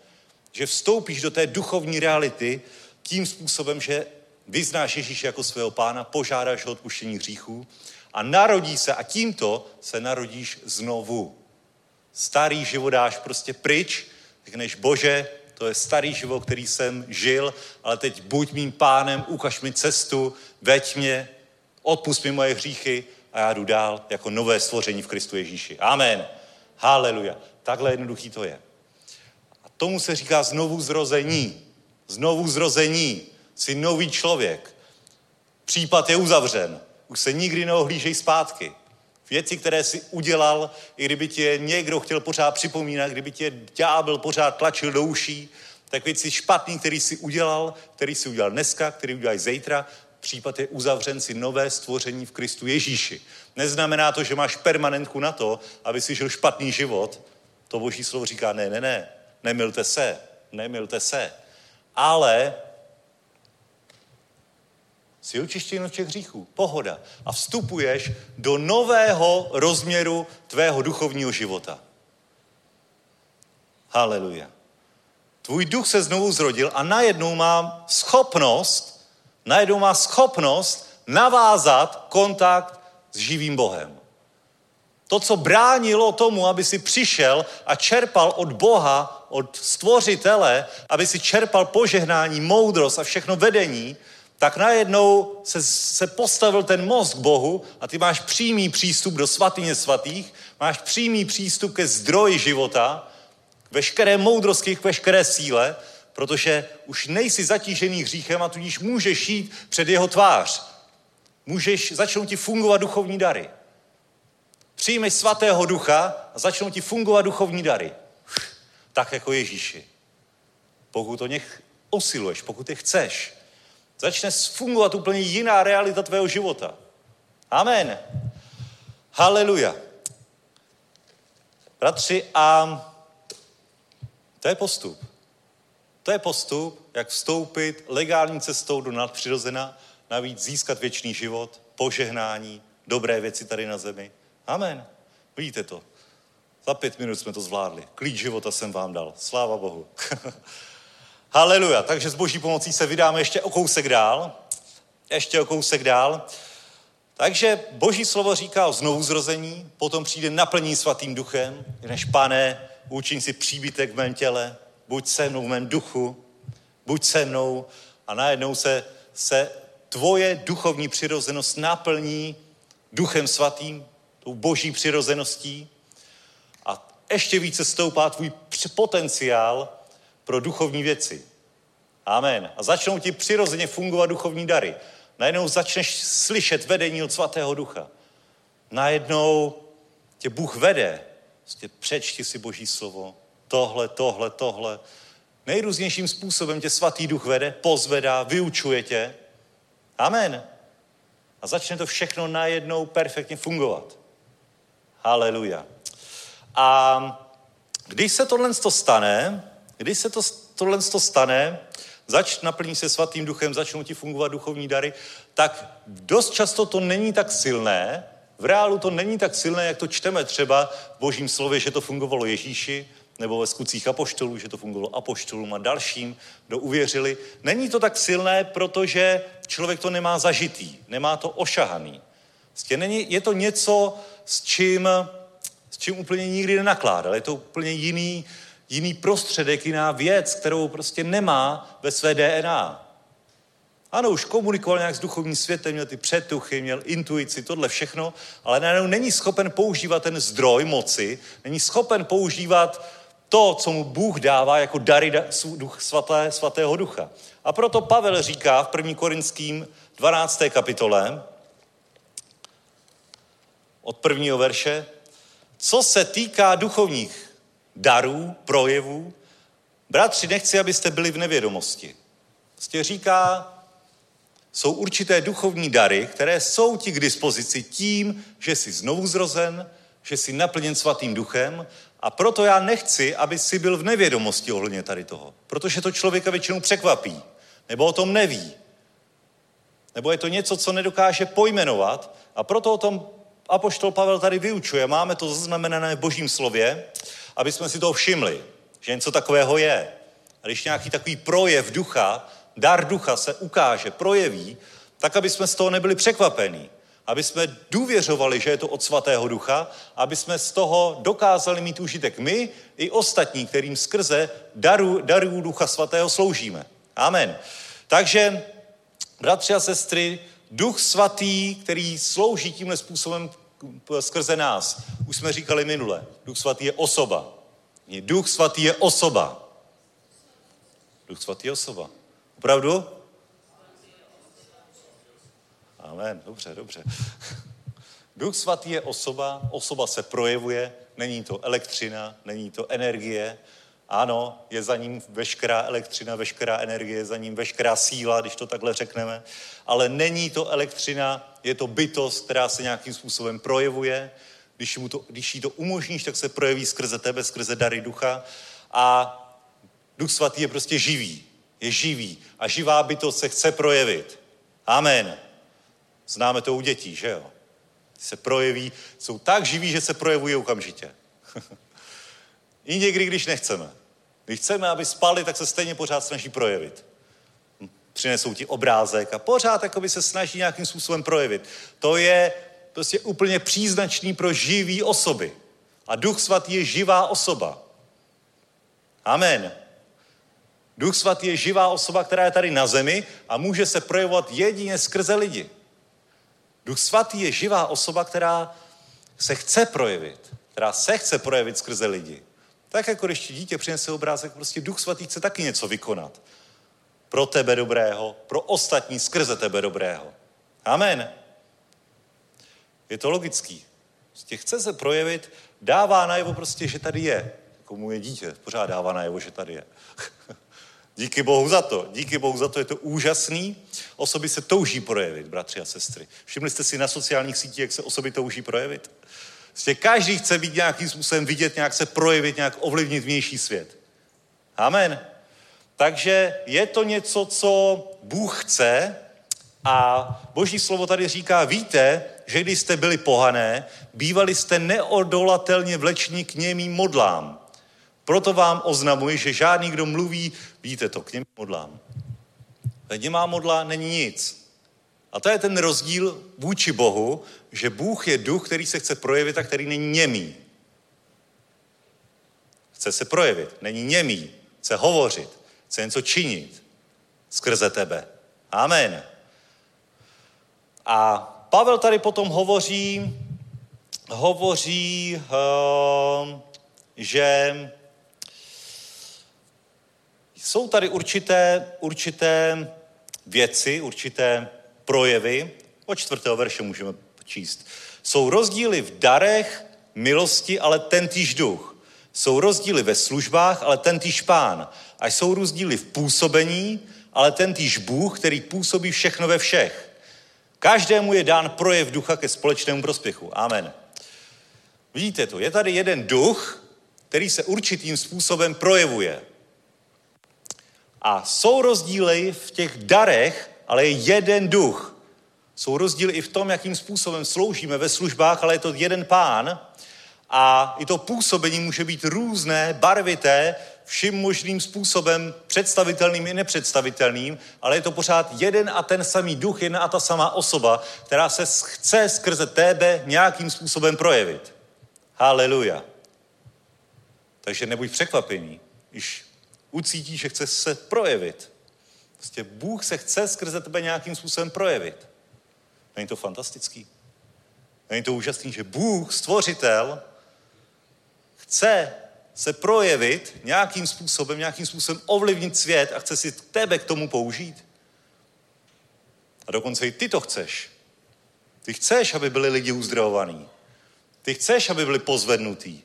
že vstoupíš do té duchovní reality tím způsobem, že vyznáš Ježíše jako svého pána, požádáš o odpuštění hříchů a narodí se a tímto se narodíš znovu. Starý život dáš prostě pryč, řekneš, Bože, to je starý život, který jsem žil, ale teď buď mým pánem, ukaž mi cestu, veď mě, odpust mi moje hříchy a já jdu dál jako nové stvoření v Kristu Ježíši. Amen. Haleluja. Takhle jednoduchý to je. A tomu se říká znovu zrození. Znovu zrození. Jsi nový člověk. Případ je uzavřen. Už se nikdy neohlížej zpátky. Věci, které si udělal, i kdyby tě někdo chtěl pořád připomínat, kdyby tě ďábel pořád tlačil do uší, tak věci špatný, který si udělal, který si udělal dneska, který uděláš zítra, případ je uzavřen si nové stvoření v Kristu Ježíši. Neznamená to, že máš permanentku na to, aby si žil špatný život. To boží slovo říká, ne, ne, ne, nemilte se, nemilte se. Ale Jsi očištěn od všech hříchů. Pohoda. A vstupuješ do nového rozměru tvého duchovního života. Haleluja. Tvůj duch se znovu zrodil a najednou má schopnost, najednou má schopnost navázat kontakt s živým Bohem. To, co bránilo tomu, aby si přišel a čerpal od Boha, od stvořitele, aby si čerpal požehnání, moudrost a všechno vedení, tak najednou se, se postavil ten most k Bohu a ty máš přímý přístup do svatyně svatých, máš přímý přístup ke zdroji života, k veškeré moudrosti, k veškeré síle, protože už nejsi zatížený hříchem a tudíž můžeš jít před jeho tvář. Můžeš, začnou ti fungovat duchovní dary. Přijmeš svatého ducha a začnou ti fungovat duchovní dary. Tak jako Ježíši. Pokud to něch usiluješ, pokud je chceš, začne fungovat úplně jiná realita tvého života. Amen. Haleluja. Bratři, a to je postup. To je postup, jak vstoupit legální cestou do nadpřirozena, navíc získat věčný život, požehnání, dobré věci tady na zemi. Amen. Vidíte to. Za pět minut jsme to zvládli. Klíč života jsem vám dal. Sláva Bohu. <laughs> Haleluja. Takže s boží pomocí se vydáme ještě o kousek dál. Ještě o kousek dál. Takže boží slovo říká o znovuzrození, potom přijde naplní svatým duchem, než pane, učin si příbytek v mém těle, buď se mnou v mém duchu, buď se mnou a najednou se, se tvoje duchovní přirozenost naplní duchem svatým, tou boží přirozeností ještě více stoupá tvůj potenciál pro duchovní věci. Amen. A začnou ti přirozeně fungovat duchovní dary. Najednou začneš slyšet vedení od svatého ducha. Najednou tě Bůh vede. Prostě přečti si boží slovo. Tohle, tohle, tohle. Nejrůznějším způsobem tě svatý duch vede, pozvedá, vyučuje tě. Amen. A začne to všechno najednou perfektně fungovat. Haleluja. A když se tohle stane, když se to, tohle stane, zač naplní se svatým duchem, začnou ti fungovat duchovní dary, tak dost často to není tak silné, v reálu to není tak silné, jak to čteme třeba v božím slově, že to fungovalo Ježíši, nebo ve skutcích apoštolů, že to fungovalo apoštolům a dalším, kdo uvěřili. Není to tak silné, protože člověk to nemá zažitý, nemá to ošahaný. Prostě není, je to něco, s čím, s čím úplně nikdy nenakládal. Je to úplně jiný, jiný prostředek, jiná věc, kterou prostě nemá ve své DNA. Ano, už komunikoval nějak s duchovním světem, měl ty předtuchy, měl intuici, tohle všechno, ale najednou není schopen používat ten zdroj moci, není schopen používat to, co mu Bůh dává jako dary duch svaté, svatého ducha. A proto Pavel říká v 1. Korinským 12. kapitole od prvního verše, co se týká duchovních darů, projevů, bratři, nechci, abyste byli v nevědomosti. Prostě říká, jsou určité duchovní dary, které jsou ti k dispozici tím, že jsi znovu zrozen, že jsi naplněn svatým duchem a proto já nechci, aby si byl v nevědomosti ohledně tady toho. Protože to člověka většinou překvapí. Nebo o tom neví. Nebo je to něco, co nedokáže pojmenovat. A proto o tom Apoštol Pavel tady vyučuje. Máme to zaznamenané v božím slově, aby jsme si to všimli, že něco takového je. A když nějaký takový projev ducha, dar ducha se ukáže, projeví, tak aby jsme z toho nebyli překvapení aby jsme důvěřovali, že je to od svatého ducha, aby jsme z toho dokázali mít užitek my i ostatní, kterým skrze daru, daru ducha svatého sloužíme. Amen. Takže, bratři a sestry, duch svatý, který slouží tímhle způsobem skrze nás, už jsme říkali minule, duch svatý je osoba. Duch svatý je osoba. Duch svatý je osoba. Opravdu? Amen, dobře, dobře. <laughs> Duch svatý je osoba, osoba se projevuje, není to elektřina, není to energie. Ano, je za ním veškerá elektřina, veškerá energie, je za ním veškerá síla, když to takhle řekneme, ale není to elektřina, je to bytost, která se nějakým způsobem projevuje. Když, mu to, když jí to umožníš, tak se projeví skrze tebe, skrze dary ducha. A Duch svatý je prostě živý. Je živý. A živá bytost se chce projevit. Amen. Známe to u dětí, že jo? Se projeví, jsou tak živí, že se projevují okamžitě. <laughs> I někdy, když nechceme. Když chceme, aby spali, tak se stejně pořád snaží projevit. Přinesou ti obrázek a pořád by se snaží nějakým způsobem projevit. To je prostě úplně příznačný pro živý osoby. A Duch Svatý je živá osoba. Amen. Duch Svatý je živá osoba, která je tady na zemi a může se projevovat jedině skrze lidi. Duch Svatý je živá osoba, která se chce projevit, která se chce projevit skrze lidi. Tak jako když dítě přinese obrázek, prostě Duch Svatý chce taky něco vykonat. Pro tebe dobrého, pro ostatní skrze tebe dobrého. Amen. Je to logický. Prostě chce se projevit, dává najevo prostě, že tady je. Jako mu je dítě, pořád dává najevo, že tady je. <laughs> Díky Bohu za to. Díky Bohu za to je to úžasný. Osoby se touží projevit, bratři a sestry. Všimli jste si na sociálních sítích, jak se osoby touží projevit? Prostě každý chce být nějakým způsobem vidět, nějak se projevit, nějak ovlivnit vnější svět. Amen. Takže je to něco, co Bůh chce a Boží slovo tady říká, víte, že když jste byli pohané, bývali jste neodolatelně vleční k němým modlám. Proto vám oznamuji, že žádný, kdo mluví, víte to, k něm modlám. Nemá modla není nic. A to je ten rozdíl vůči Bohu, že Bůh je duch, který se chce projevit a který není němý. Chce se projevit, není němý, chce hovořit, chce něco činit skrze tebe. Amen. A Pavel tady potom hovoří, hovoří, uh, že jsou tady určité, určité věci, určité projevy, od čtvrtého verše můžeme číst. Jsou rozdíly v darech, milosti, ale ten týž duch. Jsou rozdíly ve službách, ale ten týž pán. A jsou rozdíly v působení, ale ten týž Bůh, který působí všechno ve všech. Každému je dán projev ducha ke společnému prospěchu. Amen. Vidíte to? Je tady jeden duch, který se určitým způsobem projevuje. A jsou rozdíly v těch darech, ale je jeden duch. Jsou rozdíly i v tom, jakým způsobem sloužíme ve službách, ale je to jeden pán. A i to působení může být různé, barvité, vším možným způsobem, představitelným i nepředstavitelným, ale je to pořád jeden a ten samý duch, jedna a ta samá osoba, která se chce skrze tebe nějakým způsobem projevit. Haleluja. Takže nebuď překvapený, když ucítí, že chce se projevit. Prostě Bůh se chce skrze tebe nějakým způsobem projevit. Není to fantastický? Není to úžasný, že Bůh, stvořitel, chce se projevit nějakým způsobem, nějakým způsobem ovlivnit svět a chce si tebe k tomu použít? A dokonce i ty to chceš. Ty chceš, aby byli lidi uzdravovaní. Ty chceš, aby byli pozvednutí.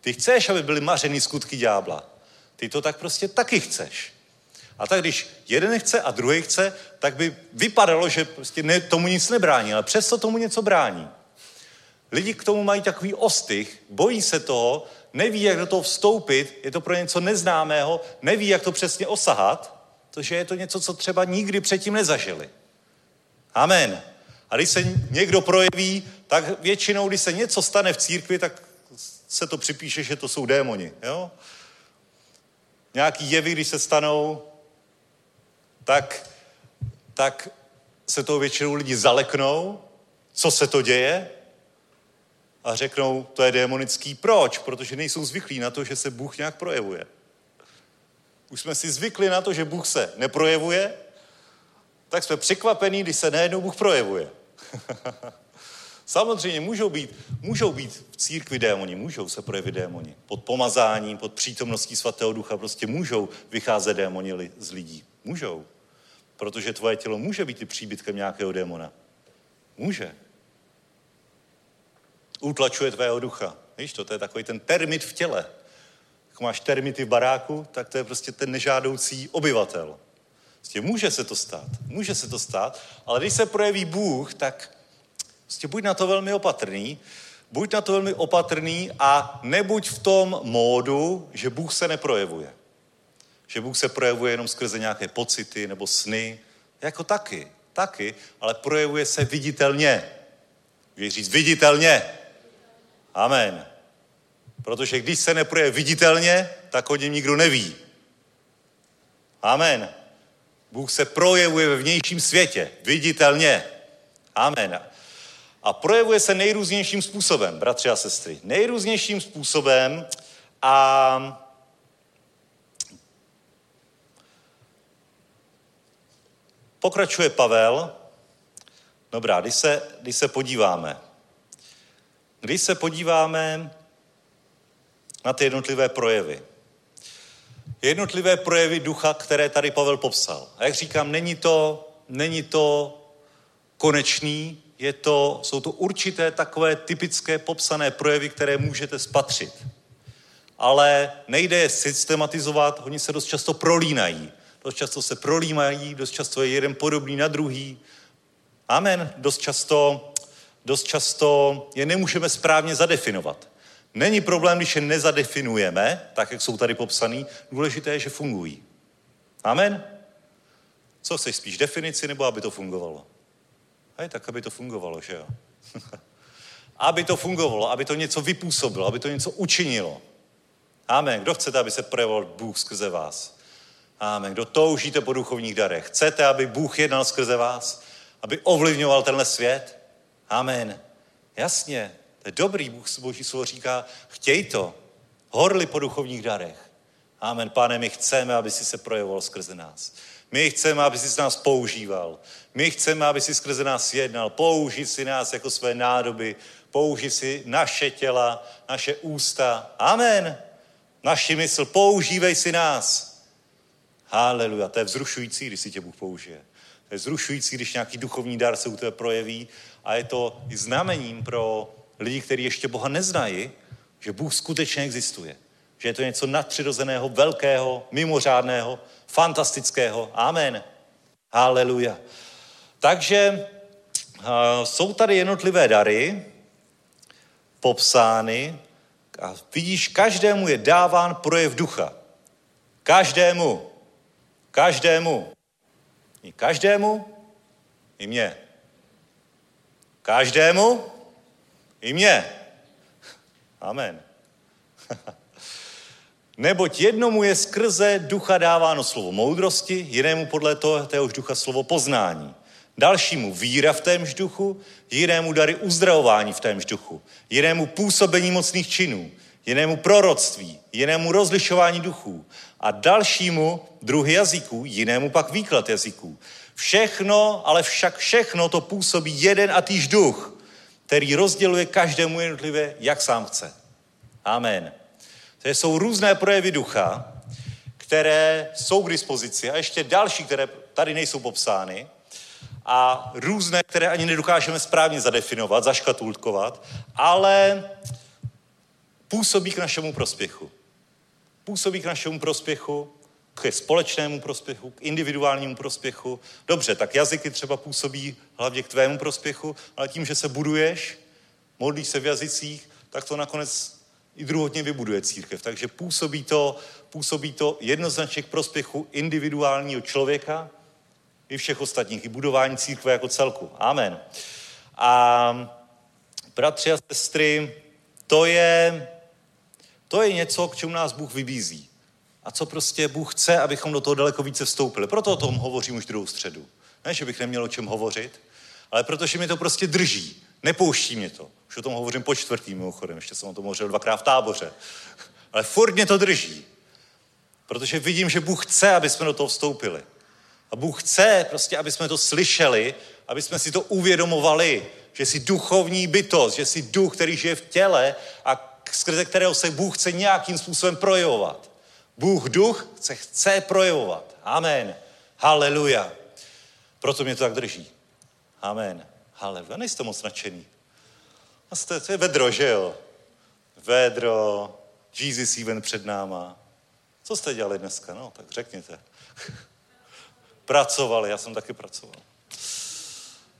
Ty chceš, aby byly mařeny skutky ďábla. Ty to tak prostě taky chceš. A tak když jeden chce a druhý chce, tak by vypadalo, že prostě ne, tomu nic nebrání, ale přesto tomu něco brání. Lidi k tomu mají takový ostych, bojí se toho, neví, jak do toho vstoupit, je to pro něco neznámého, neví, jak to přesně osahat, protože je to něco, co třeba nikdy předtím nezažili. Amen. A když se někdo projeví, tak většinou, když se něco stane v církvi, tak se to připíše, že to jsou démoni. Jo? Nějaký jevy, když se stanou, tak, tak se toho většinou lidi zaleknou, co se to děje a řeknou, to je démonický. Proč? Protože nejsou zvyklí na to, že se Bůh nějak projevuje. Už jsme si zvykli na to, že Bůh se neprojevuje, tak jsme překvapení, když se najednou Bůh projevuje. <laughs> Samozřejmě můžou být, můžou být v církvi démoni, můžou se projevit démoni. Pod pomazáním, pod přítomností svatého ducha prostě můžou vycházet démoni z lidí. Můžou. Protože tvoje tělo může být i příbytkem nějakého démona. Může. Utlačuje tvého ducha. Víš to, to je takový ten termit v těle. Jak máš termity v baráku, tak to je prostě ten nežádoucí obyvatel. Prostě může se to stát. Může se to stát, ale když se projeví Bůh, tak prostě buď na to velmi opatrný, buď na to velmi opatrný a nebuď v tom módu, že Bůh se neprojevuje. Že Bůh se projevuje jenom skrze nějaké pocity nebo sny. Jako taky, taky, ale projevuje se viditelně. Víš říct viditelně. Amen. Protože když se neprojeví viditelně, tak o něm nikdo neví. Amen. Bůh se projevuje ve vnějším světě, viditelně. Amen. A projevuje se nejrůznějším způsobem, bratři a sestry. Nejrůznějším způsobem a pokračuje Pavel. Dobrá, když se, když se podíváme. Když se podíváme na ty jednotlivé projevy. Jednotlivé projevy ducha, které tady Pavel popsal. A jak říkám, není to, není to konečný, je to, jsou to určité takové typické popsané projevy, které můžete spatřit. Ale nejde je systematizovat, oni se dost často prolínají. Dost často se prolímají, dost často je jeden podobný na druhý. Amen. Dost často, dost často je nemůžeme správně zadefinovat. Není problém, když je nezadefinujeme, tak jak jsou tady popsaný, důležité je, že fungují. Amen. Co chceš, spíš definici, nebo aby to fungovalo? Hej, tak aby to fungovalo, že jo? <laughs> aby to fungovalo, aby to něco vypůsobilo, aby to něco učinilo. Amen. Kdo chcete, aby se projevoval Bůh skrze vás? Amen. Kdo toužíte po duchovních darech? Chcete, aby Bůh jednal skrze vás? Aby ovlivňoval tenhle svět? Amen. Jasně, to je dobrý, Bůh Boží slovo říká, chtěj to. Horli po duchovních darech. Amen. Pane, my chceme, aby si se projevoval skrze nás. My chceme, aby si nás používal. My chceme, aby si skrze nás jednal. Použij si nás jako své nádoby. Použij si naše těla, naše ústa. Amen. Naši mysl. Používej si nás. Haleluja. To je vzrušující, když si tě Bůh použije. To je vzrušující, když nějaký duchovní dar se u tebe projeví a je to i znamením pro lidi, kteří ještě Boha neznají, že Bůh skutečně existuje. Že je to něco nadpřirozeného, velkého, mimořádného, fantastického. Amen. Haleluja. Takže uh, jsou tady jednotlivé dary popsány a vidíš, každému je dáván projev ducha. Každému. Každému. I každému, i mě. Každému, i mě. Amen. <laughs> Neboť jednomu je skrze ducha dáváno slovo moudrosti, jinému podle toho, téhož ducha slovo poznání. Dalšímu víra v témž duchu, jinému dary uzdravování v témž duchu, jinému působení mocných činů, jinému proroctví, jinému rozlišování duchů a dalšímu druhy jazyků, jinému pak výklad jazyků. Všechno, ale však všechno to působí jeden a týž duch, který rozděluje každému jednotlivě, jak sám chce. Amen. To jsou různé projevy ducha, které jsou k dispozici a ještě další, které tady nejsou popsány a různé, které ani nedokážeme správně zadefinovat, zaškatulkovat, ale působí k našemu prospěchu. Působí k našemu prospěchu, k společnému prospěchu, k individuálnímu prospěchu. Dobře, tak jazyky třeba působí hlavně k tvému prospěchu, ale tím, že se buduješ, modlíš se v jazycích, tak to nakonec i druhotně vybuduje církev. Takže působí to, působí to jednoznačně k prospěchu individuálního člověka i všech ostatních, i budování církve jako celku. Amen. A bratři a sestry, to je, to je něco, k čemu nás Bůh vybízí. A co prostě Bůh chce, abychom do toho daleko více vstoupili. Proto o tom hovořím už druhou středu. Ne, že bych neměl o čem hovořit, ale protože mi to prostě drží. Nepouští mě to. Už o tom hovořím po čtvrtý mimochodem, ještě jsem o tom hovořil dvakrát v táboře. Ale furt mě to drží. Protože vidím, že Bůh chce, aby jsme do toho vstoupili. A Bůh chce prostě, aby jsme to slyšeli, aby jsme si to uvědomovali, že jsi duchovní bytost, že jsi duch, který žije v těle a skrze kterého se Bůh chce nějakým způsobem projevovat. Bůh duch se chce projevovat. Amen. Haleluja. Proto mě to tak drží. Amen. Haleluja. Nejste moc nadšený. A jste, to je vedro, že jo? Vedro, Jesus even před náma. Co jste dělali dneska? No, tak řekněte. <laughs> Pracovali, já jsem taky pracoval.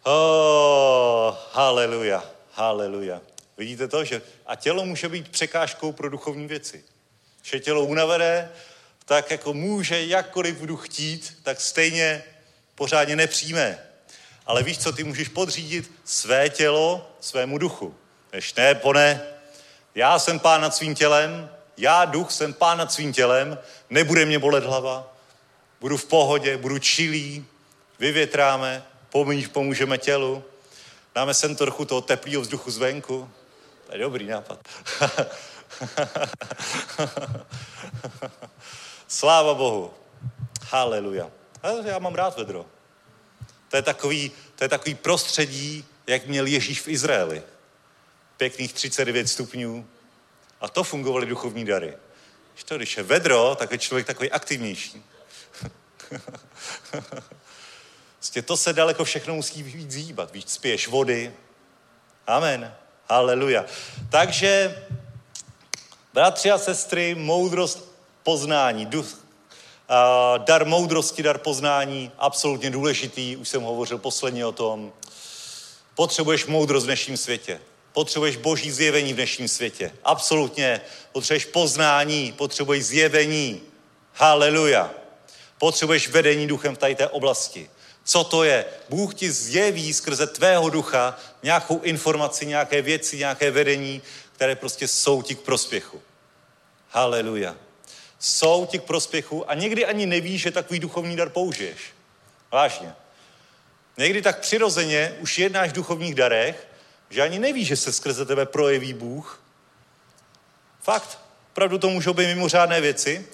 Oh, haleluja, haleluja. Vidíte to, že a tělo může být překážkou pro duchovní věci. Že tělo unavené, tak jako může jakkoliv budu chtít, tak stejně pořádně nepřijme. Ale víš co, ty můžeš podřídit své tělo svému duchu. Než ne, pone, já jsem pán nad svým tělem, já duch jsem pán nad svým tělem, nebude mě bolet hlava, budu v pohodě, budu čilý, vyvětráme, pomůžeme tělu. Dáme sem trochu toho teplého vzduchu zvenku. Je dobrý nápad. <laughs> Sláva Bohu. Haleluja. Já mám rád vedro. To je takový, to je takový prostředí, jak měl Ježíš v Izraeli. Pěkných 39 stupňů. A to fungovaly duchovní dary. Když to, když je vedro, tak je člověk takový aktivnější. <laughs> Prostě to se daleko všechno musí víc zhýbat. Víc spěš vody. Amen. Haleluja. Takže, bratři a sestry, moudrost poznání, duch, dar moudrosti, dar poznání, absolutně důležitý, už jsem hovořil posledně o tom. Potřebuješ moudrost v dnešním světě. Potřebuješ boží zjevení v dnešním světě. Absolutně. Potřebuješ poznání, potřebuješ zjevení. Haleluja. Potřebuješ vedení duchem v té oblasti. Co to je? Bůh ti zjeví skrze tvého ducha nějakou informaci, nějaké věci, nějaké vedení, které prostě jsou ti k prospěchu. Haleluja. Jsou ti k prospěchu a někdy ani nevíš, že takový duchovní dar použiješ. Vážně. Někdy tak přirozeně už jednáš v duchovních darech, že ani nevíš, že se skrze tebe projeví Bůh. Fakt. Pravdu to můžou být mimořádné věci.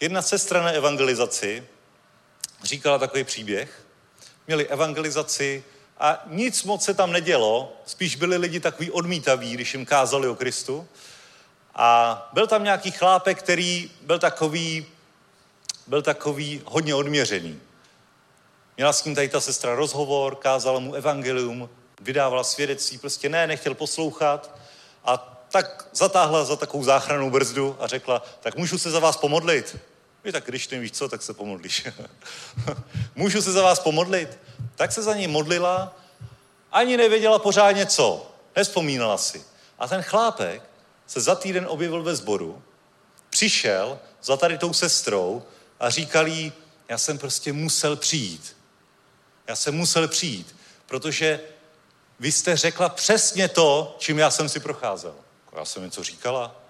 Jedna sestra na evangelizaci říkala takový příběh. Měli evangelizaci a nic moc se tam nedělo, spíš byli lidi takový odmítaví, když jim kázali o Kristu. A byl tam nějaký chlápek, který byl takový, byl takový hodně odměřený. Měla s ním tady ta sestra rozhovor, kázala mu evangelium, vydávala svědectví, prostě ne, nechtěl poslouchat a tak zatáhla za takovou záchranou brzdu a řekla, tak můžu se za vás pomodlit? Víš, tak když nevíš co, tak se pomodlíš. <laughs> můžu se za vás pomodlit? Tak se za ní modlila, ani nevěděla pořádně co. Nespomínala si. A ten chlápek se za týden objevil ve sboru, přišel za tady tou sestrou a říkal jí, já jsem prostě musel přijít. Já jsem musel přijít, protože vy jste řekla přesně to, čím já jsem si procházel. Já jsem něco říkala,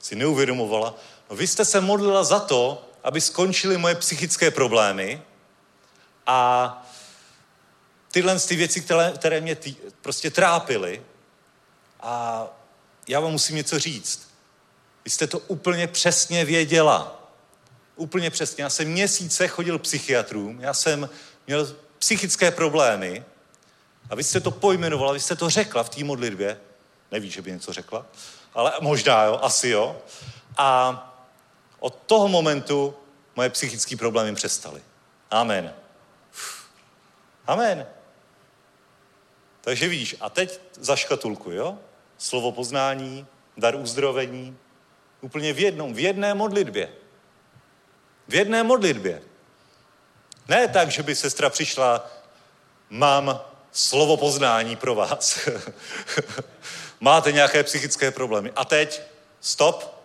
si neuvědomovala. No, vy jste se modlila za to, aby skončily moje psychické problémy a tyhle ty věci, které, které mě tý, prostě trápily. A já vám musím něco říct. Vy jste to úplně přesně věděla. Úplně přesně. Já jsem měsíce chodil psychiatrům, já jsem měl psychické problémy a vy jste to pojmenovala, vy jste to řekla v té modlitbě. Neví, že by něco řekla, ale možná jo, asi jo. A od toho momentu moje psychické problémy přestaly. Amen. Amen. Takže víš, a teď za škatulku, jo? Slovo poznání, dar uzdravení, úplně v jednom, v jedné modlitbě. V jedné modlitbě. Ne tak, že by sestra přišla, mám slovo poznání pro vás. <laughs> Máte nějaké psychické problémy. A teď, stop,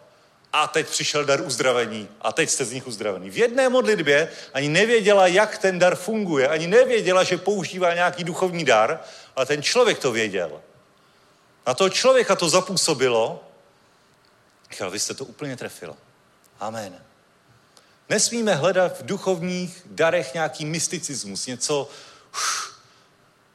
a teď přišel dar uzdravení a teď jste z nich uzdravený. V jedné modlitbě ani nevěděla, jak ten dar funguje, ani nevěděla, že používá nějaký duchovní dar, ale ten člověk to věděl. Na toho člověka to zapůsobilo. Michal, vy jste to úplně trefil. Amen. Nesmíme hledat v duchovních darech nějaký mysticismus, něco, uf,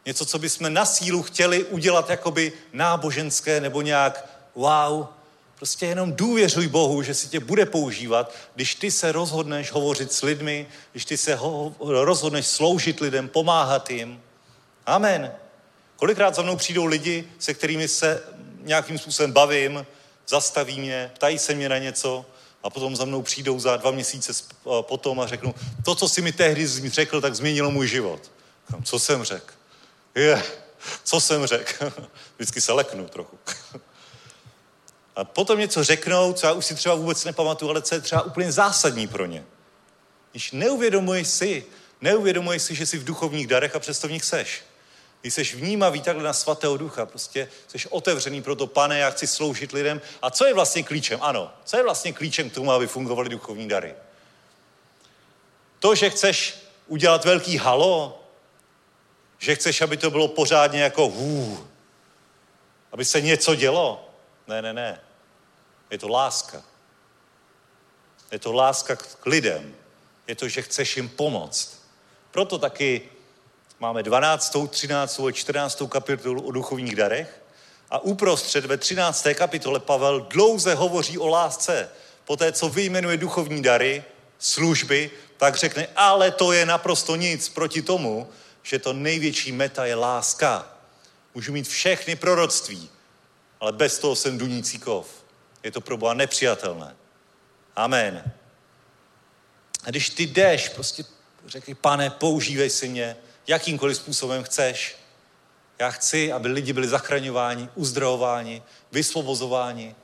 něco, co bychom na sílu chtěli udělat jakoby náboženské nebo nějak wow. Prostě jenom důvěřuj Bohu, že si tě bude používat, když ty se rozhodneš hovořit s lidmi, když ty se ho, rozhodneš sloužit lidem, pomáhat jim. Amen. Kolikrát za mnou přijdou lidi, se kterými se nějakým způsobem bavím, zastaví mě, ptají se mě na něco a potom za mnou přijdou za dva měsíce potom a řeknou, to, co jsi mi tehdy řekl, tak změnilo můj život. Co jsem řekl? Je, co jsem řekl? <laughs> Vždycky se leknu trochu. <laughs> A potom něco řeknou, co já už si třeba vůbec nepamatuju, ale co je třeba úplně zásadní pro ně. Když neuvědomuješ si, neuvědomuješ si, že jsi v duchovních darech a přesto v nich seš. Když jsi vnímavý takhle na svatého ducha, prostě jsi otevřený pro to, pane, já chci sloužit lidem. A co je vlastně klíčem? Ano, co je vlastně klíčem k tomu, aby fungovaly duchovní dary? To, že chceš udělat velký halo, že chceš, aby to bylo pořádně jako hů, aby se něco dělo. Ne, ne, ne. Je to láska. Je to láska k lidem. Je to, že chceš jim pomoct. Proto taky máme 12., 13. a 14. kapitolu o duchovních darech a uprostřed ve 13. kapitole Pavel dlouze hovoří o lásce. Poté, co vyjmenuje duchovní dary, služby, tak řekne, ale to je naprosto nic proti tomu, že to největší meta je láska. Můžu mít všechny proroctví, ale bez toho jsem dunící kov. Je to pro Boha nepřijatelné. Amen. A když ty jdeš, prostě řekni, pane, používej si mě, jakýmkoliv způsobem chceš. Já chci, aby lidi byli zachraňováni, uzdravováni, vysvobozováni.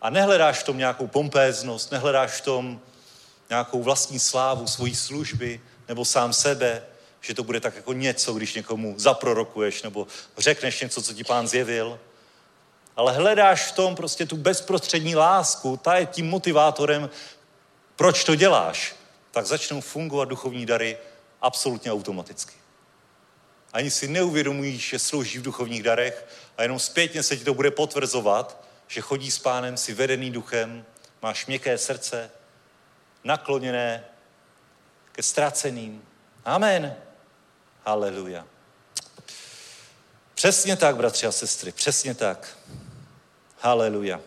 A nehledáš v tom nějakou pompéznost, nehledáš v tom nějakou vlastní slávu, svojí služby nebo sám sebe, že to bude tak jako něco, když někomu zaprorokuješ nebo řekneš něco, co ti pán zjevil. Ale hledáš v tom prostě tu bezprostřední lásku, ta je tím motivátorem, proč to děláš. Tak začnou fungovat duchovní dary absolutně automaticky. Ani si neuvědomíš, že slouží v duchovních darech a jenom zpětně se ti to bude potvrzovat, že chodí s pánem, si vedený duchem, máš měkké srdce, nakloněné ke ztraceným. Amen. Haleluja. Přesně tak, bratři a sestry, přesně tak. Haleluja.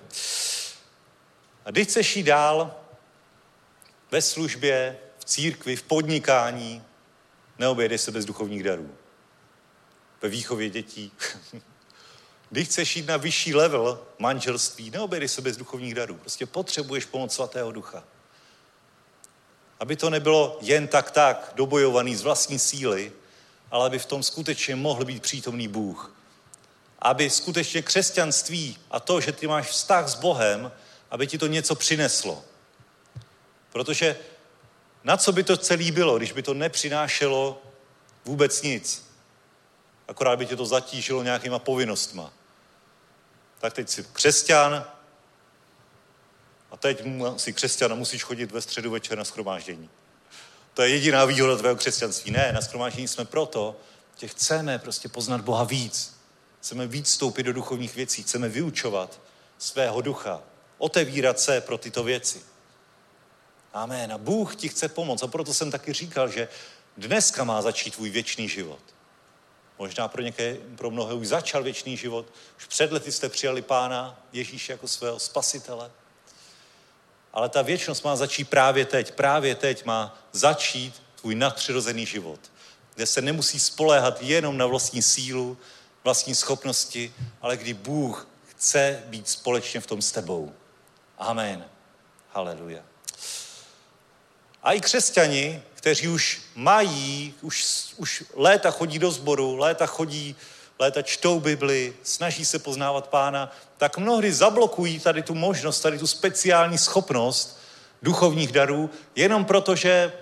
A když chceš jít dál ve službě, v církvi, v podnikání, neobejdeš se bez duchovních darů. Ve výchově dětí. <laughs> Když chceš jít na vyšší level manželství, neobejdeš se bez duchovních darů. Prostě potřebuješ pomoc svatého ducha. Aby to nebylo jen tak tak, dobojovaný z vlastní síly, ale aby v tom skutečně mohl být přítomný Bůh. Aby skutečně křesťanství a to, že ty máš vztah s Bohem, aby ti to něco přineslo. Protože na co by to celé bylo, když by to nepřinášelo vůbec nic? Akorát by tě to zatížilo nějakýma povinnostma. Tak teď jsi křesťan a teď si křesťan a musíš chodit ve středu večer na schromáždění. To je jediná výhoda tvého křesťanství. Ne, na schromáždění jsme proto, že chceme prostě poznat Boha víc. Chceme víc vstoupit do duchovních věcí, chceme vyučovat svého ducha, otevírat se pro tyto věci. Amen. A Bůh ti chce pomoct. A proto jsem taky říkal, že dneska má začít tvůj věčný život. Možná pro, něké, pro mnohé už začal věčný život. Už před lety jste přijali Pána Ježíše jako svého spasitele. Ale ta věčnost má začít právě teď. Právě teď má začít tvůj nadpřirozený život, kde se nemusí spoléhat jenom na vlastní sílu, vlastní schopnosti, ale kdy Bůh chce být společně v tom s tebou. Amen. Haleluja. A i křesťani, kteří už mají, už, už léta chodí do sboru, léta chodí, léta čtou Bibli, snaží se poznávat pána, tak mnohdy zablokují tady tu možnost, tady tu speciální schopnost duchovních darů, jenom proto, že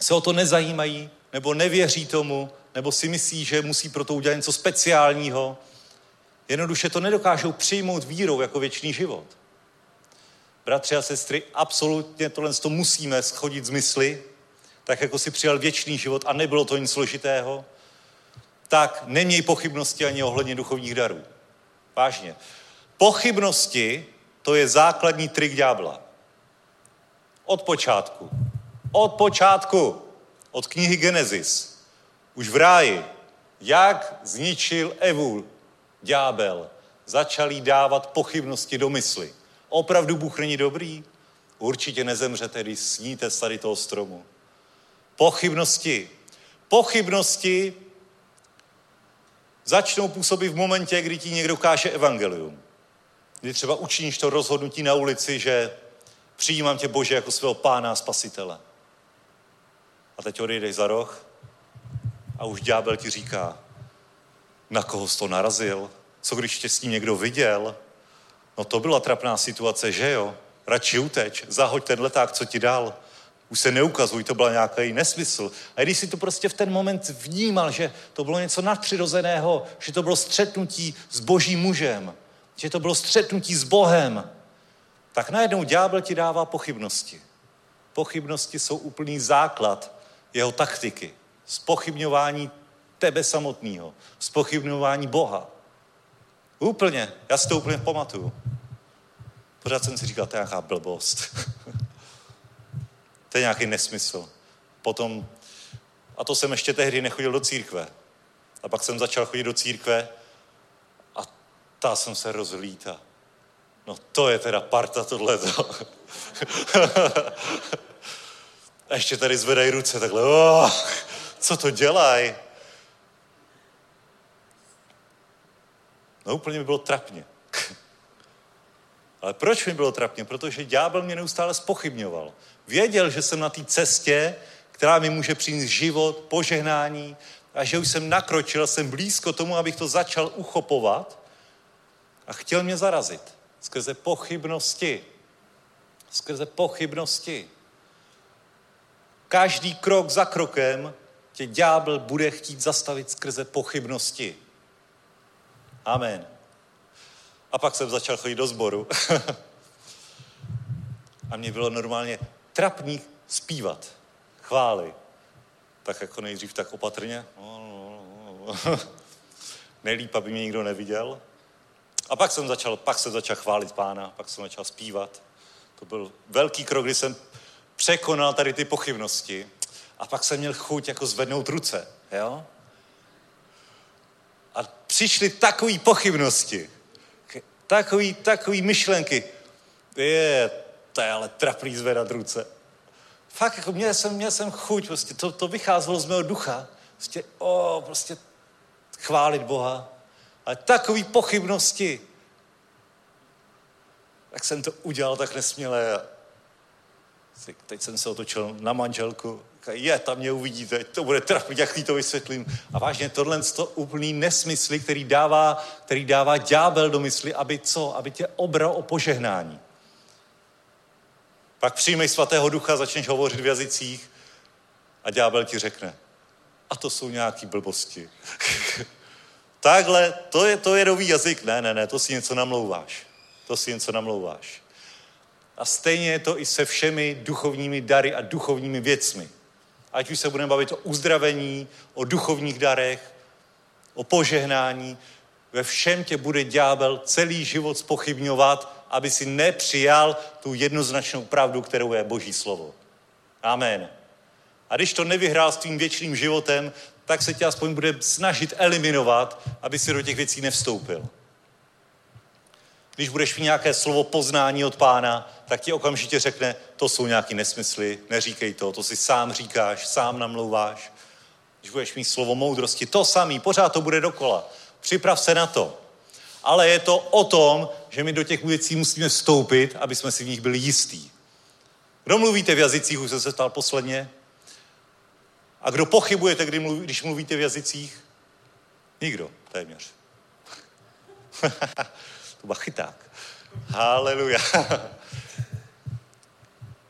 se o to nezajímají, nebo nevěří tomu, nebo si myslí, že musí pro to udělat něco speciálního. Jednoduše to nedokážou přijmout vírou jako věčný život. Bratři a sestry, absolutně tohle to musíme schodit z mysli, tak jako si přijal věčný život a nebylo to nic složitého, tak neměj pochybnosti ani ohledně duchovních darů. Vážně. Pochybnosti to je základní trik ďábla. Od počátku. Od počátku. Od knihy Genesis. Už v ráji. Jak zničil Evu ďábel. Začal jí dávat pochybnosti do mysli. Opravdu Bůh není dobrý? Určitě nezemřete, když sníte z tady toho stromu. Pochybnosti. Pochybnosti začnou působit v momentě, kdy ti někdo káže evangelium. Kdy třeba učiníš to rozhodnutí na ulici, že přijímám tě Bože jako svého pána a spasitele. A teď odejdeš za roh a už ďábel ti říká, na koho jsi to narazil? Co když tě s ním někdo viděl? No to byla trapná situace, že jo? Radši uteč, zahoď ten leták, co ti dal. Už se neukazuj, to byl nějaký nesmysl. A když si to prostě v ten moment vnímal, že to bylo něco nadpřirozeného, že to bylo střetnutí s božím mužem, že to bylo střetnutí s Bohem, tak najednou ďábel ti dává pochybnosti. Pochybnosti jsou úplný základ jeho taktiky. Spochybňování tebe samotného. Spochybňování Boha. Úplně. Já si to úplně pamatuju. Pořád jsem si říkal, to je nějaká blbost. <laughs> to je nějaký nesmysl. Potom A to jsem ještě tehdy nechodil do církve. A pak jsem začal chodit do církve a ta jsem se rozhlíta. No to je teda parta tohleto. <laughs> a ještě tady zvedají ruce takhle. Oh, co to dělají? No úplně mi bylo trapně. <laughs> Ale proč mi bylo trapně? Protože ďábel mě neustále spochybňoval. Věděl, že jsem na té cestě, která mi může přinést život, požehnání a že už jsem nakročil, jsem blízko tomu, abych to začal uchopovat a chtěl mě zarazit skrze pochybnosti. Skrze pochybnosti. Každý krok za krokem tě ďábel bude chtít zastavit skrze pochybnosti. Amen. A pak jsem začal chodit do sboru. <laughs> a mě bylo normálně trapný zpívat chvály. Tak jako nejdřív tak opatrně. <laughs> Nejlíp, aby mě nikdo neviděl. A pak jsem začal, pak jsem začal chválit pána, pak jsem začal zpívat. To byl velký krok, kdy jsem překonal tady ty pochybnosti. A pak jsem měl chuť jako zvednout ruce. Jo? A přišly takové pochybnosti, takový, takový myšlenky. Je, to je ale trapný zvedat ruce. Fakt, jako měl jsem, měl jsem chuť, prostě to, to vycházelo z mého ducha. Prostě, o, prostě chválit Boha. Ale takový pochybnosti. Tak jsem to udělal tak nesměle teď jsem se otočil na manželku je, tam mě uvidíte, to bude trapit, jak to vysvětlím. A vážně tohle to úplný nesmysl, který dává, který dává ďábel do mysli, aby co? Aby tě obral o požehnání. Pak přijmej svatého ducha, začneš hovořit v jazycích a ďábel ti řekne, a to jsou nějaký blbosti. <laughs> Takhle, to je, to je nový jazyk. Ne, ne, ne, to si něco namlouváš. To si něco namlouváš. A stejně je to i se všemi duchovními dary a duchovními věcmi. Ať už se budeme bavit o uzdravení, o duchovních darech, o požehnání, ve všem tě bude ďábel celý život spochybňovat, aby si nepřijal tu jednoznačnou pravdu, kterou je Boží slovo. Amen. A když to nevyhrál s tím věčným životem, tak se tě aspoň bude snažit eliminovat, aby si do těch věcí nevstoupil. Když budeš mít nějaké slovo poznání od pána, tak ti okamžitě řekne, to jsou nějaký nesmysly, neříkej to, to si sám říkáš, sám namlouváš. Když budeš mít slovo moudrosti, to samý, pořád to bude dokola. Připrav se na to. Ale je to o tom, že my do těch věcí musíme vstoupit, aby jsme si v nich byli jistí. Kdo mluvíte v jazycích, už jsem se ptal posledně? A kdo pochybujete, kdy mluví, když mluvíte v jazycích? Nikdo, téměř. <laughs> to byl chyták. Haleluja.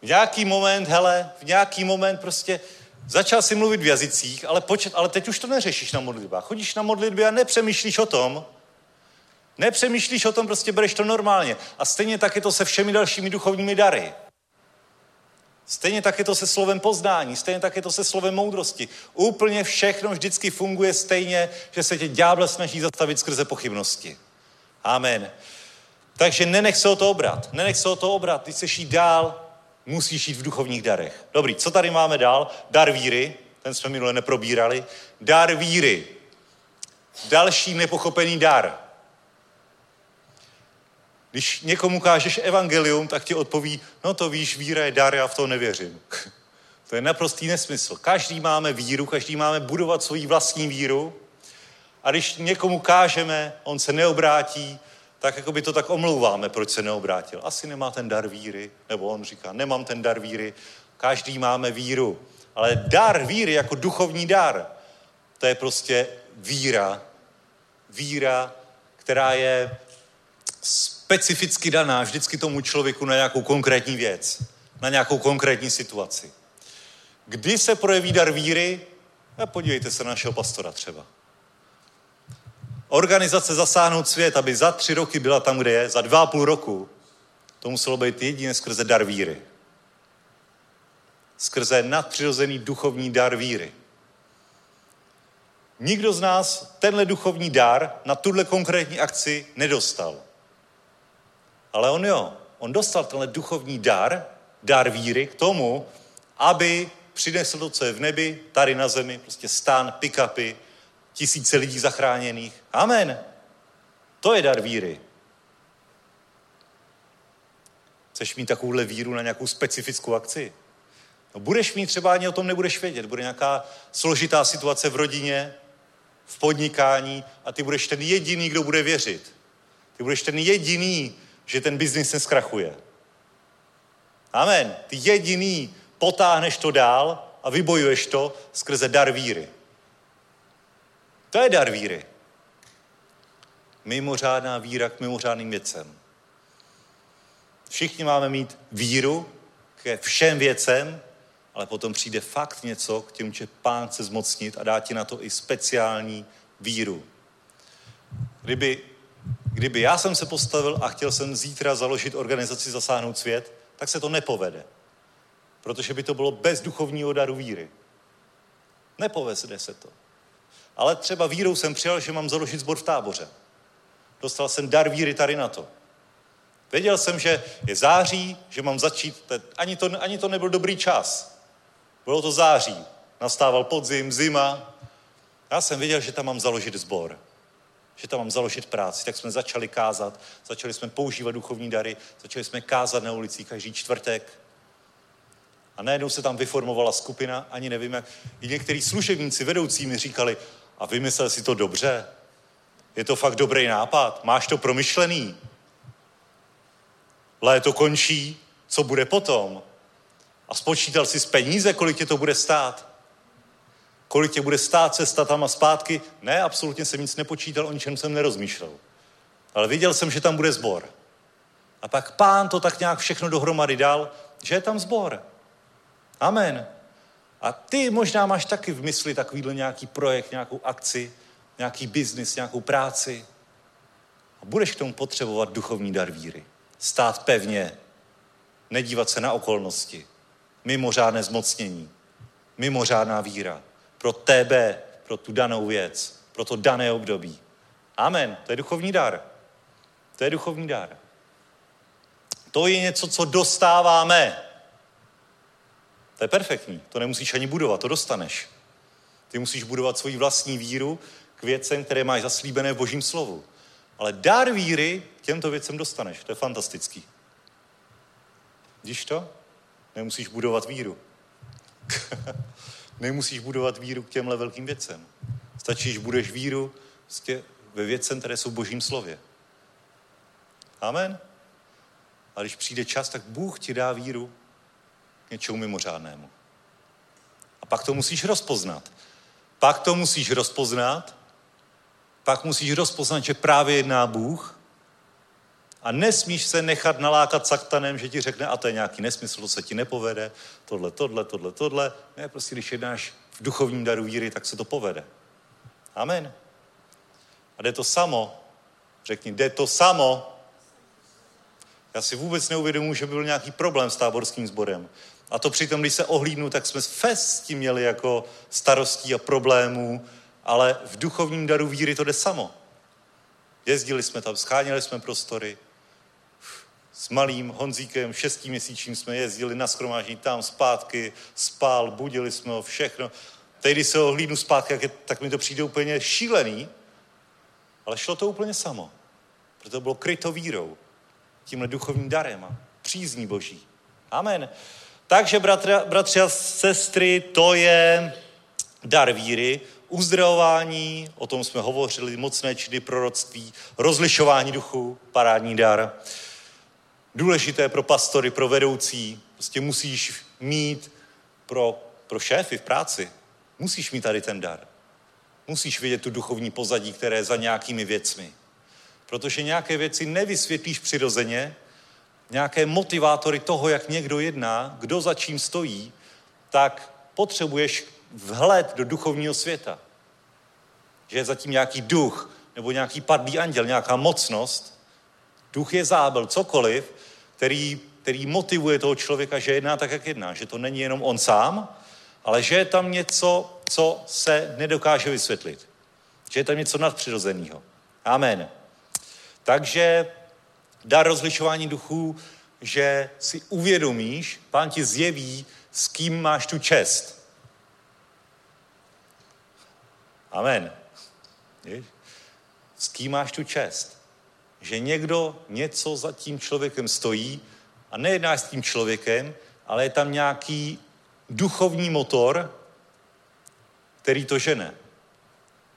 v nějaký moment, hele, v nějaký moment prostě začal si mluvit v jazycích, ale, počet, ale teď už to neřešíš na modlitbách. Chodíš na modlitby a nepřemýšlíš o tom, nepřemýšlíš o tom, prostě bereš to normálně. A stejně tak je to se všemi dalšími duchovními dary. Stejně tak je to se slovem poznání, stejně tak je to se slovem moudrosti. Úplně všechno vždycky funguje stejně, že se tě ďábel snaží zastavit skrze pochybnosti. Amen. Takže nenech se o to obrat. Nenech se o to obrat. Ty chceš jít dál, musíš jít v duchovních darech. Dobrý, co tady máme dál? Dar víry, ten jsme minule neprobírali. Dar víry. Další nepochopený dar. Když někomu kážeš evangelium, tak ti odpoví, no to víš, víra je dar, já v to nevěřím. <laughs> to je naprostý nesmysl. Každý máme víru, každý máme budovat svoji vlastní víru. A když někomu kážeme, on se neobrátí, tak jako by to tak omlouváme, proč se neobrátil. Asi nemá ten dar víry, nebo on říká, nemám ten dar víry. Každý máme víru. Ale dar víry jako duchovní dar, to je prostě víra. Víra, která je specificky daná vždycky tomu člověku na nějakou konkrétní věc, na nějakou konkrétní situaci. Kdy se projeví dar víry? A podívejte se na našeho pastora třeba organizace zasáhnout svět, aby za tři roky byla tam, kde je, za dva a půl roku, to muselo být jedině skrze dar víry. Skrze nadpřirozený duchovní dar víry. Nikdo z nás tenhle duchovní dar na tuhle konkrétní akci nedostal. Ale on jo, on dostal tenhle duchovní dar, dar víry k tomu, aby přinesl to, co je v nebi, tady na zemi, prostě stan, pick-upy, tisíce lidí zachráněných. Amen. To je dar víry. Chceš mít takovouhle víru na nějakou specifickou akci? No budeš mít, třeba ani o tom nebudeš vědět. Bude nějaká složitá situace v rodině, v podnikání a ty budeš ten jediný, kdo bude věřit. Ty budeš ten jediný, že ten biznis neskrachuje. Amen. Ty jediný potáhneš to dál a vybojuješ to skrze dar víry. To je dar víry. Mimořádná víra k mimořádným věcem. Všichni máme mít víru ke všem věcem, ale potom přijde fakt něco, k těm tě pán chce zmocnit a dá ti na to i speciální víru. Kdyby, kdyby já jsem se postavil a chtěl jsem zítra založit organizaci Zasáhnout svět, tak se to nepovede. Protože by to bylo bez duchovního daru víry. Nepovede se to. Ale třeba vírou jsem přijal, že mám založit sbor v táboře. Dostal jsem dar víry tady na to. Věděl jsem, že je září, že mám začít, ani to, ani to nebyl dobrý čas. Bylo to září, nastával podzim, zima. Já jsem věděl, že tam mám založit sbor, že tam mám založit práci. Tak jsme začali kázat, začali jsme používat duchovní dary, začali jsme kázat na ulicích každý čtvrtek. A najednou se tam vyformovala skupina, ani nevím jak. I některý služebníci, vedoucí mi říkali, a vymyslel si to dobře? Je to fakt dobrý nápad? Máš to promyšlený? Léto končí, co bude potom? A spočítal si z peníze, kolik tě to bude stát? Kolik tě bude stát cesta tam a zpátky? Ne, absolutně jsem nic nepočítal, o ničem jsem nerozmýšlel. Ale viděl jsem, že tam bude zbor. A pak pán to tak nějak všechno dohromady dal, že je tam zbor. Amen. A ty možná máš taky v mysli takovýhle nějaký projekt, nějakou akci, nějaký biznis, nějakou práci. A budeš k tomu potřebovat duchovní dar víry. Stát pevně, nedívat se na okolnosti, mimořádné zmocnění, mimořádná víra pro tebe, pro tu danou věc, pro to dané období. Amen. To je duchovní dar. To je duchovní dar. To je něco, co dostáváme. To je perfektní. To nemusíš ani budovat, to dostaneš. Ty musíš budovat svoji vlastní víru k věcem, které máš zaslíbené v božím slovu. Ale dar víry těmto věcem dostaneš. To je fantastický. Vidíš to? Nemusíš budovat víru. <laughs> Nemusíš budovat víru k těmhle velkým věcem. Stačí, že budeš víru prostě ve věcem, které jsou v božím slově. Amen. A když přijde čas, tak Bůh ti dá víru něčemu mimořádnému. A pak to musíš rozpoznat. Pak to musíš rozpoznat, pak musíš rozpoznat, že právě jedná Bůh a nesmíš se nechat nalákat saktanem, že ti řekne, a to je nějaký nesmysl, to se ti nepovede, tohle, tohle, tohle, tohle. Ne, prostě když jednáš v duchovním daru víry, tak se to povede. Amen. A jde to samo. Řekni, jde to samo. Já si vůbec neuvědomuji, že by byl nějaký problém s táborským sborem. A to přitom, když se ohlídnu, tak jsme fest měli jako starostí a problémů, ale v duchovním daru víry to jde samo. Jezdili jsme tam, scháněli jsme prostory, s malým Honzíkem, šestiměsíčním jsme jezdili na schromáždění tam zpátky, spál, budili jsme ho, všechno. Teď, když se ohlídnu zpátky, tak, je, tak mi to přijde úplně šílený, ale šlo to úplně samo. Proto to bylo kryto vírou, tímhle duchovním darem a přízní boží. Amen. Takže, bratra, bratři a sestry, to je dar víry, uzdravování, o tom jsme hovořili, mocné činy proroctví, rozlišování duchu, parádní dar. Důležité pro pastory, pro vedoucí, prostě musíš mít pro, pro šéfy v práci, musíš mít tady ten dar. Musíš vidět tu duchovní pozadí, které je za nějakými věcmi. Protože nějaké věci nevysvětlíš přirozeně, nějaké motivátory toho, jak někdo jedná, kdo za čím stojí, tak potřebuješ vhled do duchovního světa. Že je zatím nějaký duch, nebo nějaký padlý anděl, nějaká mocnost. Duch je zábel, cokoliv, který, který motivuje toho člověka, že jedná tak, jak jedná. Že to není jenom on sám, ale že je tam něco, co se nedokáže vysvětlit. Že je tam něco nadpřirozeného. Amen. Takže dar rozlišování duchů, že si uvědomíš, pán ti zjeví, S kým máš tu čest? Amen. S kým máš tu čest? Že někdo něco za tím člověkem stojí a nejedná s tím člověkem, ale je tam nějaký duchovní motor, který to žene.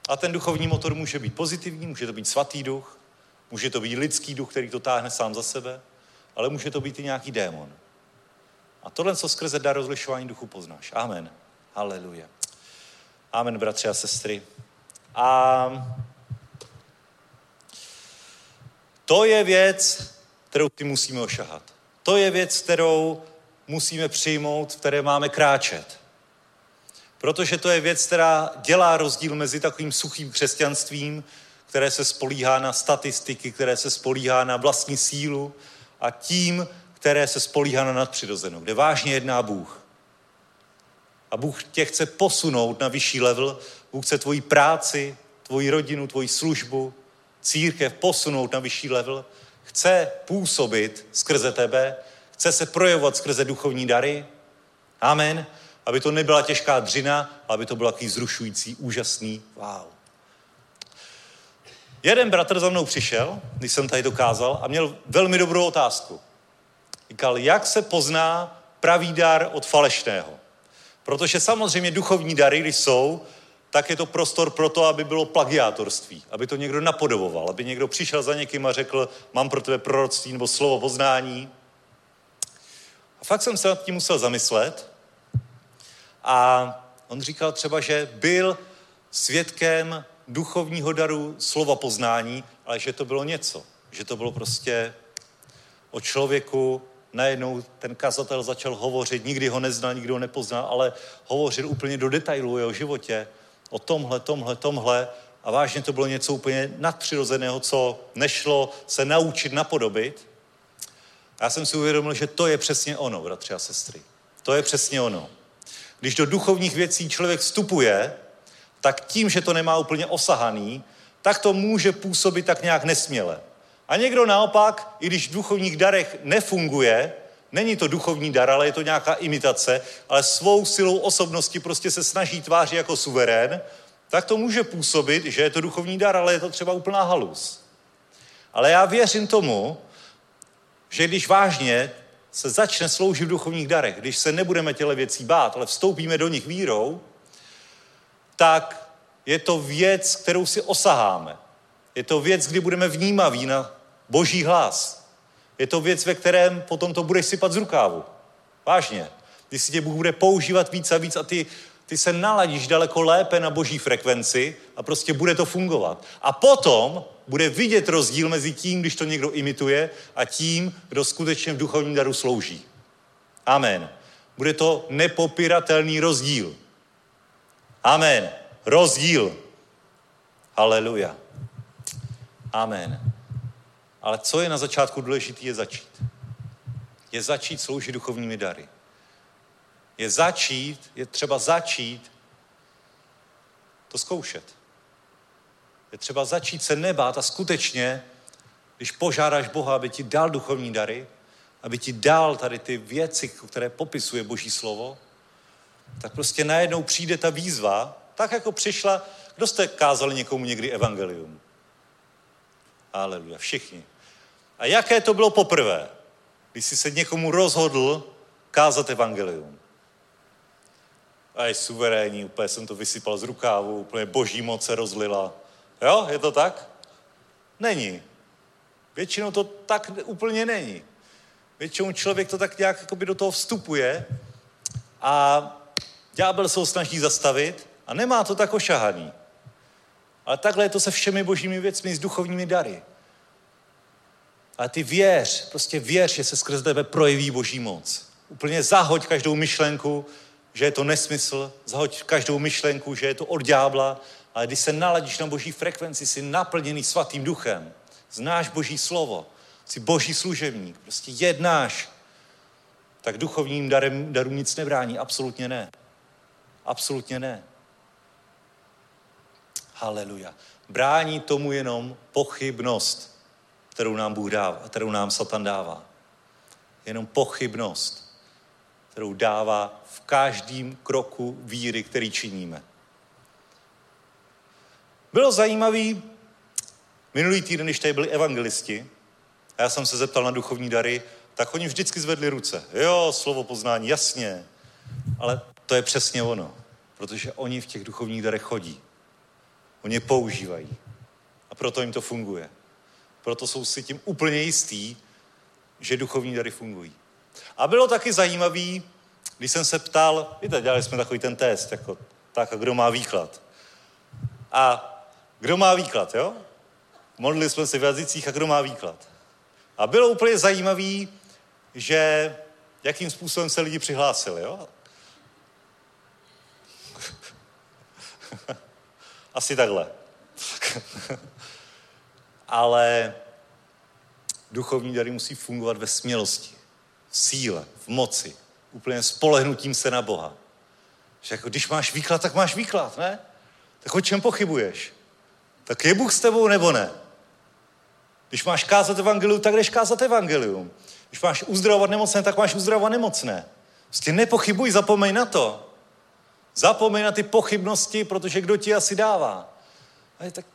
A ten duchovní motor může být pozitivní, může to být svatý duch, může to být lidský duch, který to táhne sám za sebe, ale může to být i nějaký démon. A tohle, co skrze dar rozlišování duchu poznáš. Amen. Haleluja. Amen, bratři a sestry. A to je věc, kterou ty musíme ošahat. To je věc, kterou musíme přijmout, v které máme kráčet. Protože to je věc, která dělá rozdíl mezi takovým suchým křesťanstvím, které se spolíhá na statistiky, které se spolíhá na vlastní sílu a tím, které se spolíhá na nadpřirozenou, kde vážně jedná Bůh. A Bůh tě chce posunout na vyšší level, Bůh chce tvoji práci, tvoji rodinu, tvoji službu, církev posunout na vyšší level, chce působit skrze tebe, chce se projevovat skrze duchovní dary. Amen. Aby to nebyla těžká dřina, aby to bylo takový zrušující, úžasný wow. Jeden bratr za mnou přišel, když jsem tady dokázal, a měl velmi dobrou otázku. Říkal, jak se pozná pravý dar od falešného? Protože samozřejmě duchovní dary, když jsou, tak je to prostor pro to, aby bylo plagiátorství, aby to někdo napodoboval, aby někdo přišel za někým a řekl, mám pro tebe proroctví nebo slovo poznání. A fakt jsem se nad tím musel zamyslet. A on říkal třeba, že byl svědkem duchovního daru slova poznání, ale že to bylo něco. Že to bylo prostě o člověku, najednou ten kazatel začal hovořit, nikdy ho neznal, nikdy ho nepoznal, ale hovořil úplně do detailů o jeho životě, o tomhle, tomhle, tomhle a vážně to bylo něco úplně nadpřirozeného, co nešlo se naučit napodobit. A já jsem si uvědomil, že to je přesně ono, bratři a sestry. To je přesně ono. Když do duchovních věcí člověk vstupuje, tak tím, že to nemá úplně osahaný, tak to může působit tak nějak nesměle. A někdo naopak, i když v duchovních darech nefunguje, není to duchovní dar, ale je to nějaká imitace, ale svou silou osobnosti prostě se snaží tvářit jako suverén, tak to může působit, že je to duchovní dar, ale je to třeba úplná halus. Ale já věřím tomu, že když vážně se začne sloužit v duchovních darech, když se nebudeme těle věcí bát, ale vstoupíme do nich vírou, tak je to věc, kterou si osaháme. Je to věc, kdy budeme vnímaví na boží hlas. Je to věc, ve kterém potom to budeš sypat z rukávu. Vážně. Když si tě Bůh bude používat víc a víc a ty, ty se naladíš daleko lépe na boží frekvenci a prostě bude to fungovat. A potom bude vidět rozdíl mezi tím, když to někdo imituje a tím, kdo skutečně v duchovním daru slouží. Amen. Bude to nepopiratelný rozdíl. Amen. Rozdíl. Haleluja. Amen. Ale co je na začátku důležité, je začít. Je začít sloužit duchovními dary. Je začít, je třeba začít to zkoušet. Je třeba začít se nebát a skutečně, když požádáš Boha, aby ti dal duchovní dary, aby ti dal tady ty věci, které popisuje Boží slovo, tak prostě najednou přijde ta výzva, tak jako přišla, kdo jste kázali někomu někdy evangelium? Aleluja, všichni. A jaké to bylo poprvé, když jsi se někomu rozhodl kázat evangelium? A je suverénní, úplně jsem to vysypal z rukávu, úplně boží moc se rozlila. Jo, je to tak? Není. Většinou to tak úplně není. Většinou člověk to tak nějak do toho vstupuje a ďábel se ho snaží zastavit a nemá to tak ošahaný. Ale takhle je to se všemi božími věcmi, s duchovními dary. Ale ty věř, prostě věř, že se skrze tebe projeví boží moc. Úplně zahoď každou myšlenku, že je to nesmysl, zahoď každou myšlenku, že je to od ďábla, ale když se naladíš na boží frekvenci, jsi naplněný svatým duchem, znáš boží slovo, jsi boží služebník, prostě jednáš, tak duchovním darům nic nebrání, absolutně ne. Absolutně ne. Haleluja. Brání tomu jenom pochybnost, kterou nám Bůh dává, kterou nám Satan dává. Jenom pochybnost. kterou dává v každém kroku víry, který činíme. Bylo zajímavý, minulý týden, když tady byli evangelisti, a já jsem se zeptal na duchovní dary, tak oni vždycky zvedli ruce. Jo, slovo poznání, jasně. Ale to je přesně ono. Protože oni v těch duchovních darech chodí. Oni je používají. A proto jim to funguje. Proto jsou si tím úplně jistý, že duchovní dary fungují. A bylo taky zajímavý, když jsem se ptal, víte, dělali jsme takový ten test, jako tak a kdo má výklad. A kdo má výklad, jo? Modlili jsme se v jazycích a kdo má výklad. A bylo úplně zajímavý, že jakým způsobem se lidi přihlásili, jo? Asi takhle. Ale duchovní dary musí fungovat ve smělosti, v síle, v moci, úplně spolehnutím se na Boha. Že jako když máš výklad, tak máš výklad, ne? Tak o čem pochybuješ? Tak je Bůh s tebou nebo ne? Když máš kázat evangelium, tak jdeš kázat evangelium. Když máš uzdravovat nemocné, tak máš uzdravovat nemocné. Prostě nepochybuj, zapomeň na to. Zapomeň na ty pochybnosti, protože kdo ti asi dává. A je tak,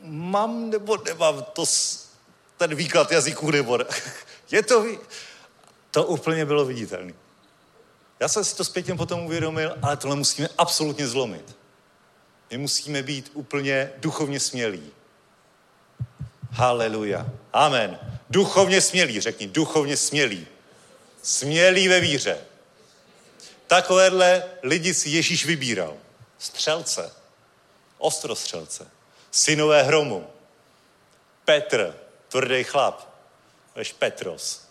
mám nebo nemám to, ten výklad jazyků nebo ne. <laughs> Je to, to úplně bylo viditelné. Já jsem si to zpětně potom uvědomil, ale tohle musíme absolutně zlomit. My musíme být úplně duchovně smělí. Haleluja. Amen. Duchovně smělí, řekni, duchovně smělí. Smělí ve víře. Takovéhle lidi si Ježíš vybíral. Střelce, ostrostřelce, synové hromu, Petr, tvrdý chlap, Veš Petros,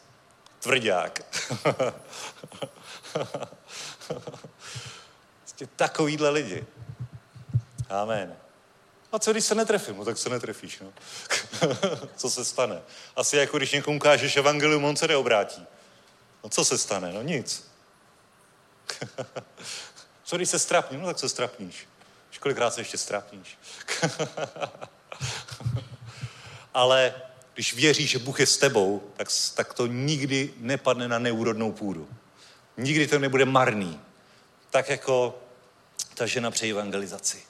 tvrdák. <laughs> Prostě takovýhle lidi. Amen. A co když se netrefím? No tak se netrefíš, no. <laughs> co se stane? Asi jako když někomu kážeš evangelium, on se neobrátí. No co se stane? No nic. <laughs> co když se strapním? No tak se strapníš. Kolikrát se ještě strapníš? <laughs> Ale když věříš, že Bůh je s tebou, tak, tak to nikdy nepadne na neúrodnou půdu. Nikdy to nebude marný. Tak jako ta žena při evangelizaci.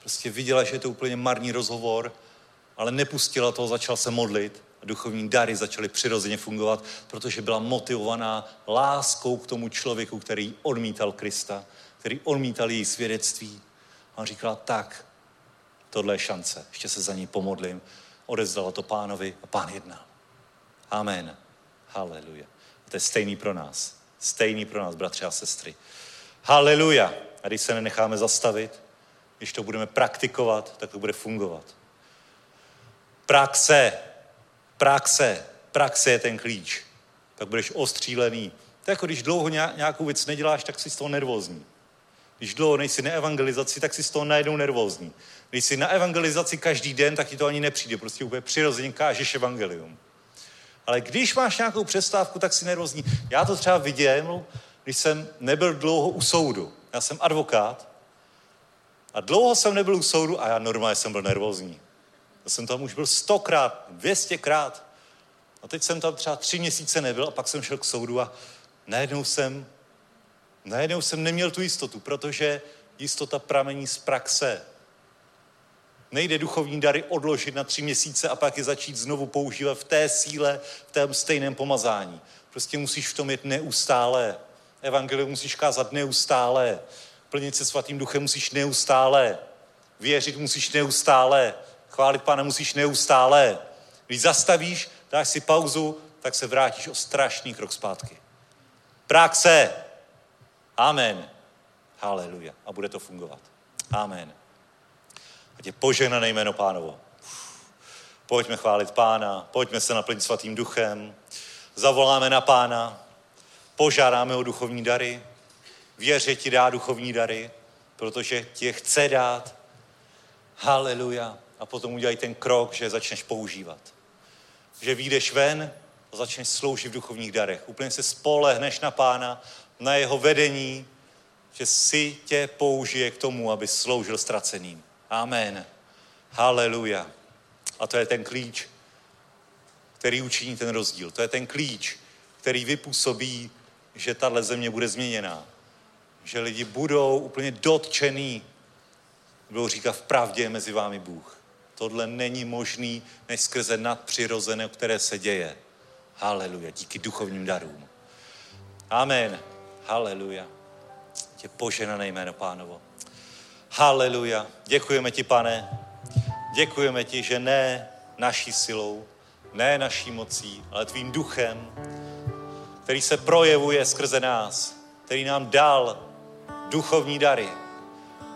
Prostě viděla, že je to úplně marný rozhovor, ale nepustila to, začala se modlit a duchovní dary začaly přirozeně fungovat, protože byla motivovaná láskou k tomu člověku, který odmítal Krista, který odmítal její svědectví. A on říkala, tak, tohle je šance, ještě se za ní pomodlím. Odezdala to pánovi a pán jednal. Amen. Haleluja. A to je stejný pro nás. Stejný pro nás, bratři a sestry. Haleluja. A když se nenecháme zastavit, když to budeme praktikovat, tak to bude fungovat. Praxe, praxe, praxe je ten klíč. Tak budeš ostřílený. To je jako když dlouho nějakou věc neděláš, tak jsi z toho nervózní. Když dlouho nejsi na evangelizaci, tak jsi z toho najednou nervózní. Když jsi na evangelizaci každý den, tak ti to ani nepřijde. Prostě úplně přirozeně kážeš evangelium. Ale když máš nějakou přestávku, tak si nervózní. Já to třeba viděl, když jsem nebyl dlouho u soudu. Já jsem advokát a dlouho jsem nebyl u soudu a já normálně jsem byl nervózní. Jsem tam už byl stokrát, dvěstěkrát. A teď jsem tam třeba tři měsíce nebyl a pak jsem šel k soudu a najednou jsem, najednou jsem neměl tu jistotu, protože jistota pramení z praxe. Nejde duchovní dary odložit na tři měsíce a pak je začít znovu používat v té síle, v tom stejném pomazání. Prostě musíš v tom jet neustále. Evangelium musíš kázat neustále. Plnit se svatým duchem musíš neustále. Věřit musíš neustále. Chválit Pána musíš neustále. Když zastavíš, dáš si pauzu, tak se vrátíš o strašný krok zpátky. Praxe. Amen. Haleluja. A bude to fungovat. Amen. Ať je požehnané jméno pánovo. Pojďme chválit pána, pojďme se naplnit svatým duchem, zavoláme na pána, požádáme o duchovní dary, věře ti dá duchovní dary, protože ti je chce dát. Haleluja. A potom udělej ten krok, že začneš používat. Že vyjdeš ven a začneš sloužit v duchovních darech. Úplně se spolehneš na pána, na jeho vedení, že si tě použije k tomu, aby sloužil ztraceným. Amen. Haleluja. A to je ten klíč, který učiní ten rozdíl. To je ten klíč, který vypůsobí že tahle země bude změněná. Že lidi budou úplně dotčený. Budou říkat, v pravdě mezi vámi Bůh. Tohle není možný, než skrze nadpřirozené, které se děje. Haleluja, díky duchovním darům. Amen. Haleluja. Tě poženané jméno pánovo. Haleluja. Děkujeme ti, pane. Děkujeme ti, že ne naší silou, ne naší mocí, ale tvým duchem, který se projevuje skrze nás, který nám dal duchovní dary,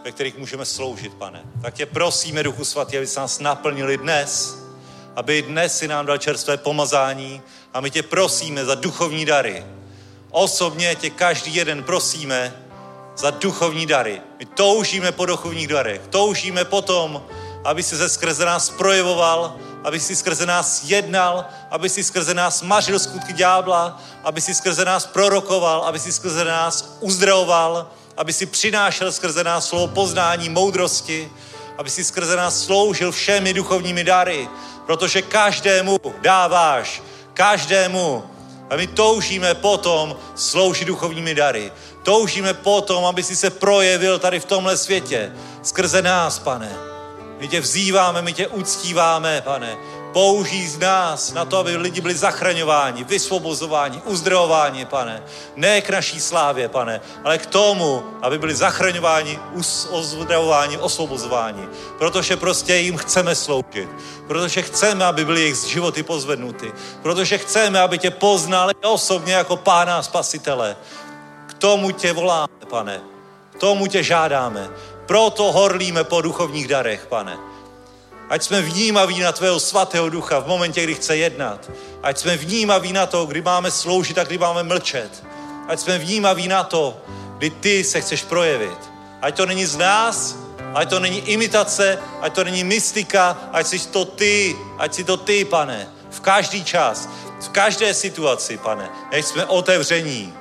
ve kterých můžeme sloužit, pane. Tak tě prosíme, Duchu Svatý, aby se nás naplnili dnes, aby dnes si nám dal čerstvé pomazání a my tě prosíme za duchovní dary. Osobně tě každý jeden prosíme za duchovní dary. My toužíme po duchovních darech. Toužíme potom, aby si se skrze nás projevoval, aby si skrze nás jednal, aby si skrze nás mařil skutky ďábla, aby si skrze nás prorokoval, aby si skrze nás uzdravoval, aby si přinášel skrze nás slovo poznání, moudrosti, aby si skrze nás sloužil všemi duchovními dary, protože každému dáváš, každému. A my toužíme potom sloužit duchovními dary. Toužíme potom, aby si se projevil tady v tomhle světě skrze nás, pane. My tě vzýváme, my tě uctíváme, pane. Použij z nás na to, aby lidi byli zachraňováni, vysvobozováni, uzdravováni, pane. Ne k naší slávě, pane, ale k tomu, aby byli zachraňováni, uzdravováni, osvobozováni. Protože prostě jim chceme sloužit. Protože chceme, aby byly jejich životy pozvednuty. Protože chceme, aby tě poznali osobně jako pána spasitele. K tomu tě voláme, pane. K tomu tě žádáme. Proto horlíme po duchovních darech, pane. Ať jsme vnímaví na tvého svatého ducha v momentě, kdy chce jednat. Ať jsme vnímaví na to, kdy máme sloužit a kdy máme mlčet. Ať jsme vnímaví na to, kdy ty se chceš projevit. Ať to není z nás, ať to není imitace, ať to není mystika, ať jsi to ty, ať jsi to ty, pane. V každý čas, v každé situaci, pane. Ať jsme otevření.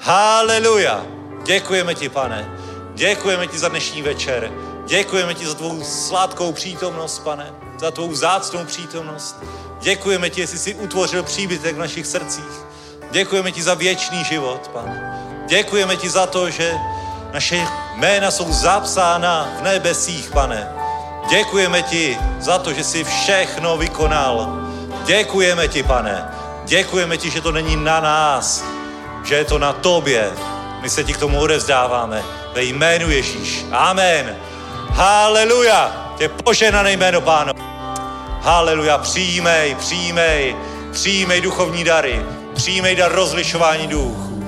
Haleluja. Děkujeme ti, pane. Děkujeme ti za dnešní večer. Děkujeme ti za tvou sladkou přítomnost, pane, za tvou zácnou přítomnost. Děkujeme ti, jestli jsi utvořil příbytek v našich srdcích. Děkujeme ti za věčný život, pane. Děkujeme ti za to, že naše jména jsou zapsána v nebesích, pane. Děkujeme ti za to, že jsi všechno vykonal. Děkujeme ti, pane. Děkujeme ti, že to není na nás, že je to na tobě. My se ti k tomu odevzdáváme ve jménu Ježíš. Amen. Haleluja. Tě poženané jméno páno. Haleluja. Přijmej, přijmej, přijmej duchovní dary. Přijmej dar rozlišování duchů.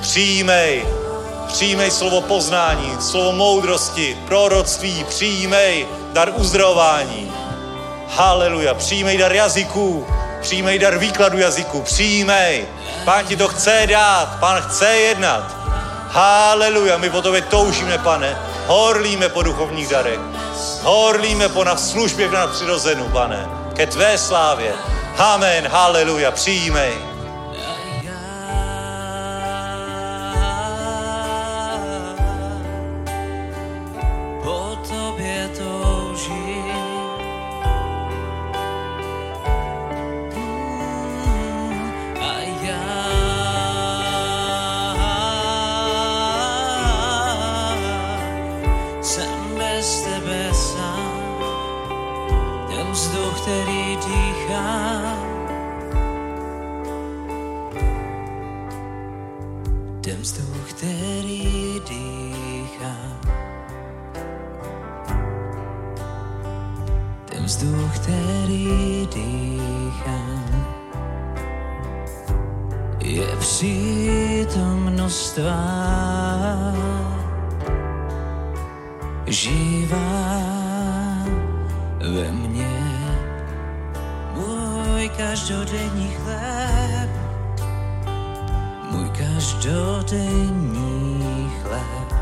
Přijmej, přijmej slovo poznání, slovo moudrosti, proroctví. Přijmej dar uzdravování. Haleluja. Přijmej dar jazyků. Přijmej dar výkladu jazyků. Přijmej. Pán ti to chce dát. Pán chce jednat. Haleluja, my po tobě toužíme, pane. Horlíme po duchovních darech. Horlíme po na službě v nadpřirozenu, pane. Ke tvé slávě. Amen, haleluja, přijímej. milost živá ve mně. Můj každodenní chléb, můj každodenní chléb.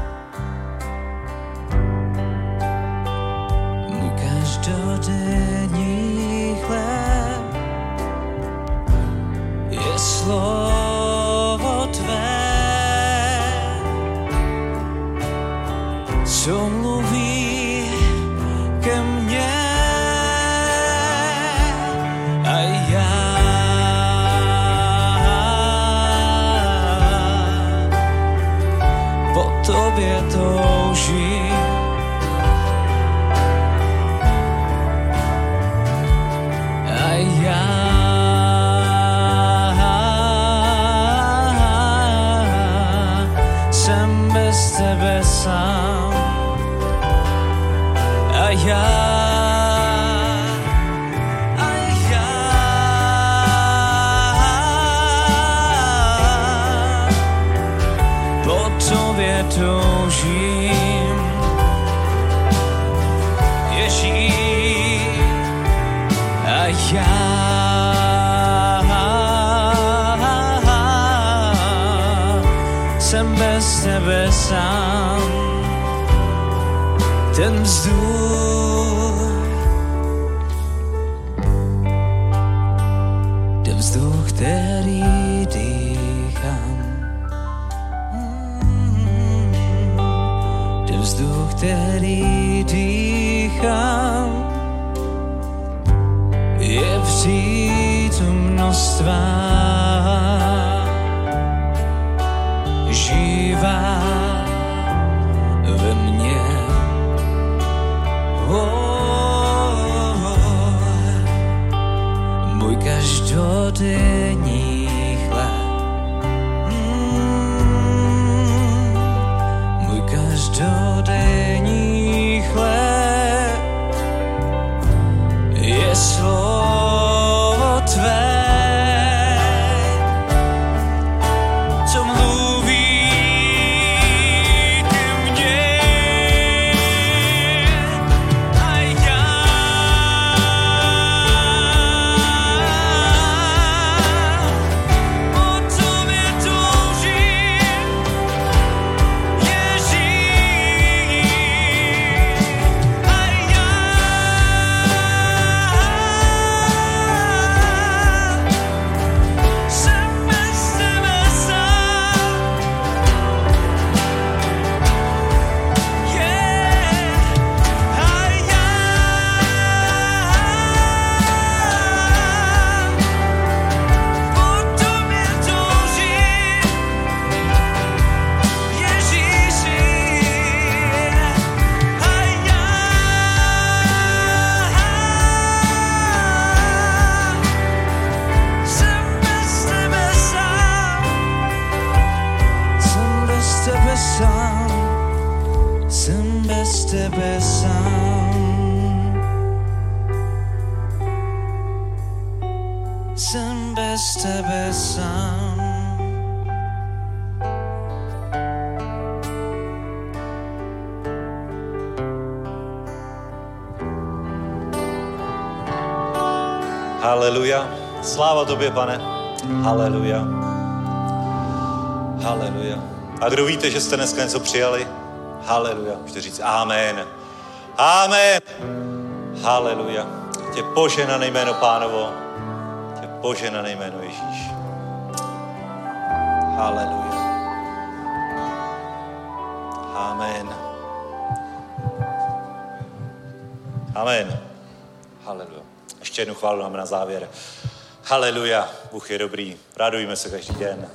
Haleluja. Sláva tobě, pane. Haleluja. Haleluja. A kdo víte, že jste dneska něco přijali? Haleluja. Můžete říct amen. Amen. Haleluja. Tě požena jméno pánovo. Tě požena jméno Ježíš. Haleluja. Amen. Amen. Haleluja ještě jednu chválu máme na závěr. Haleluja, Bůh je dobrý, radujme se každý den.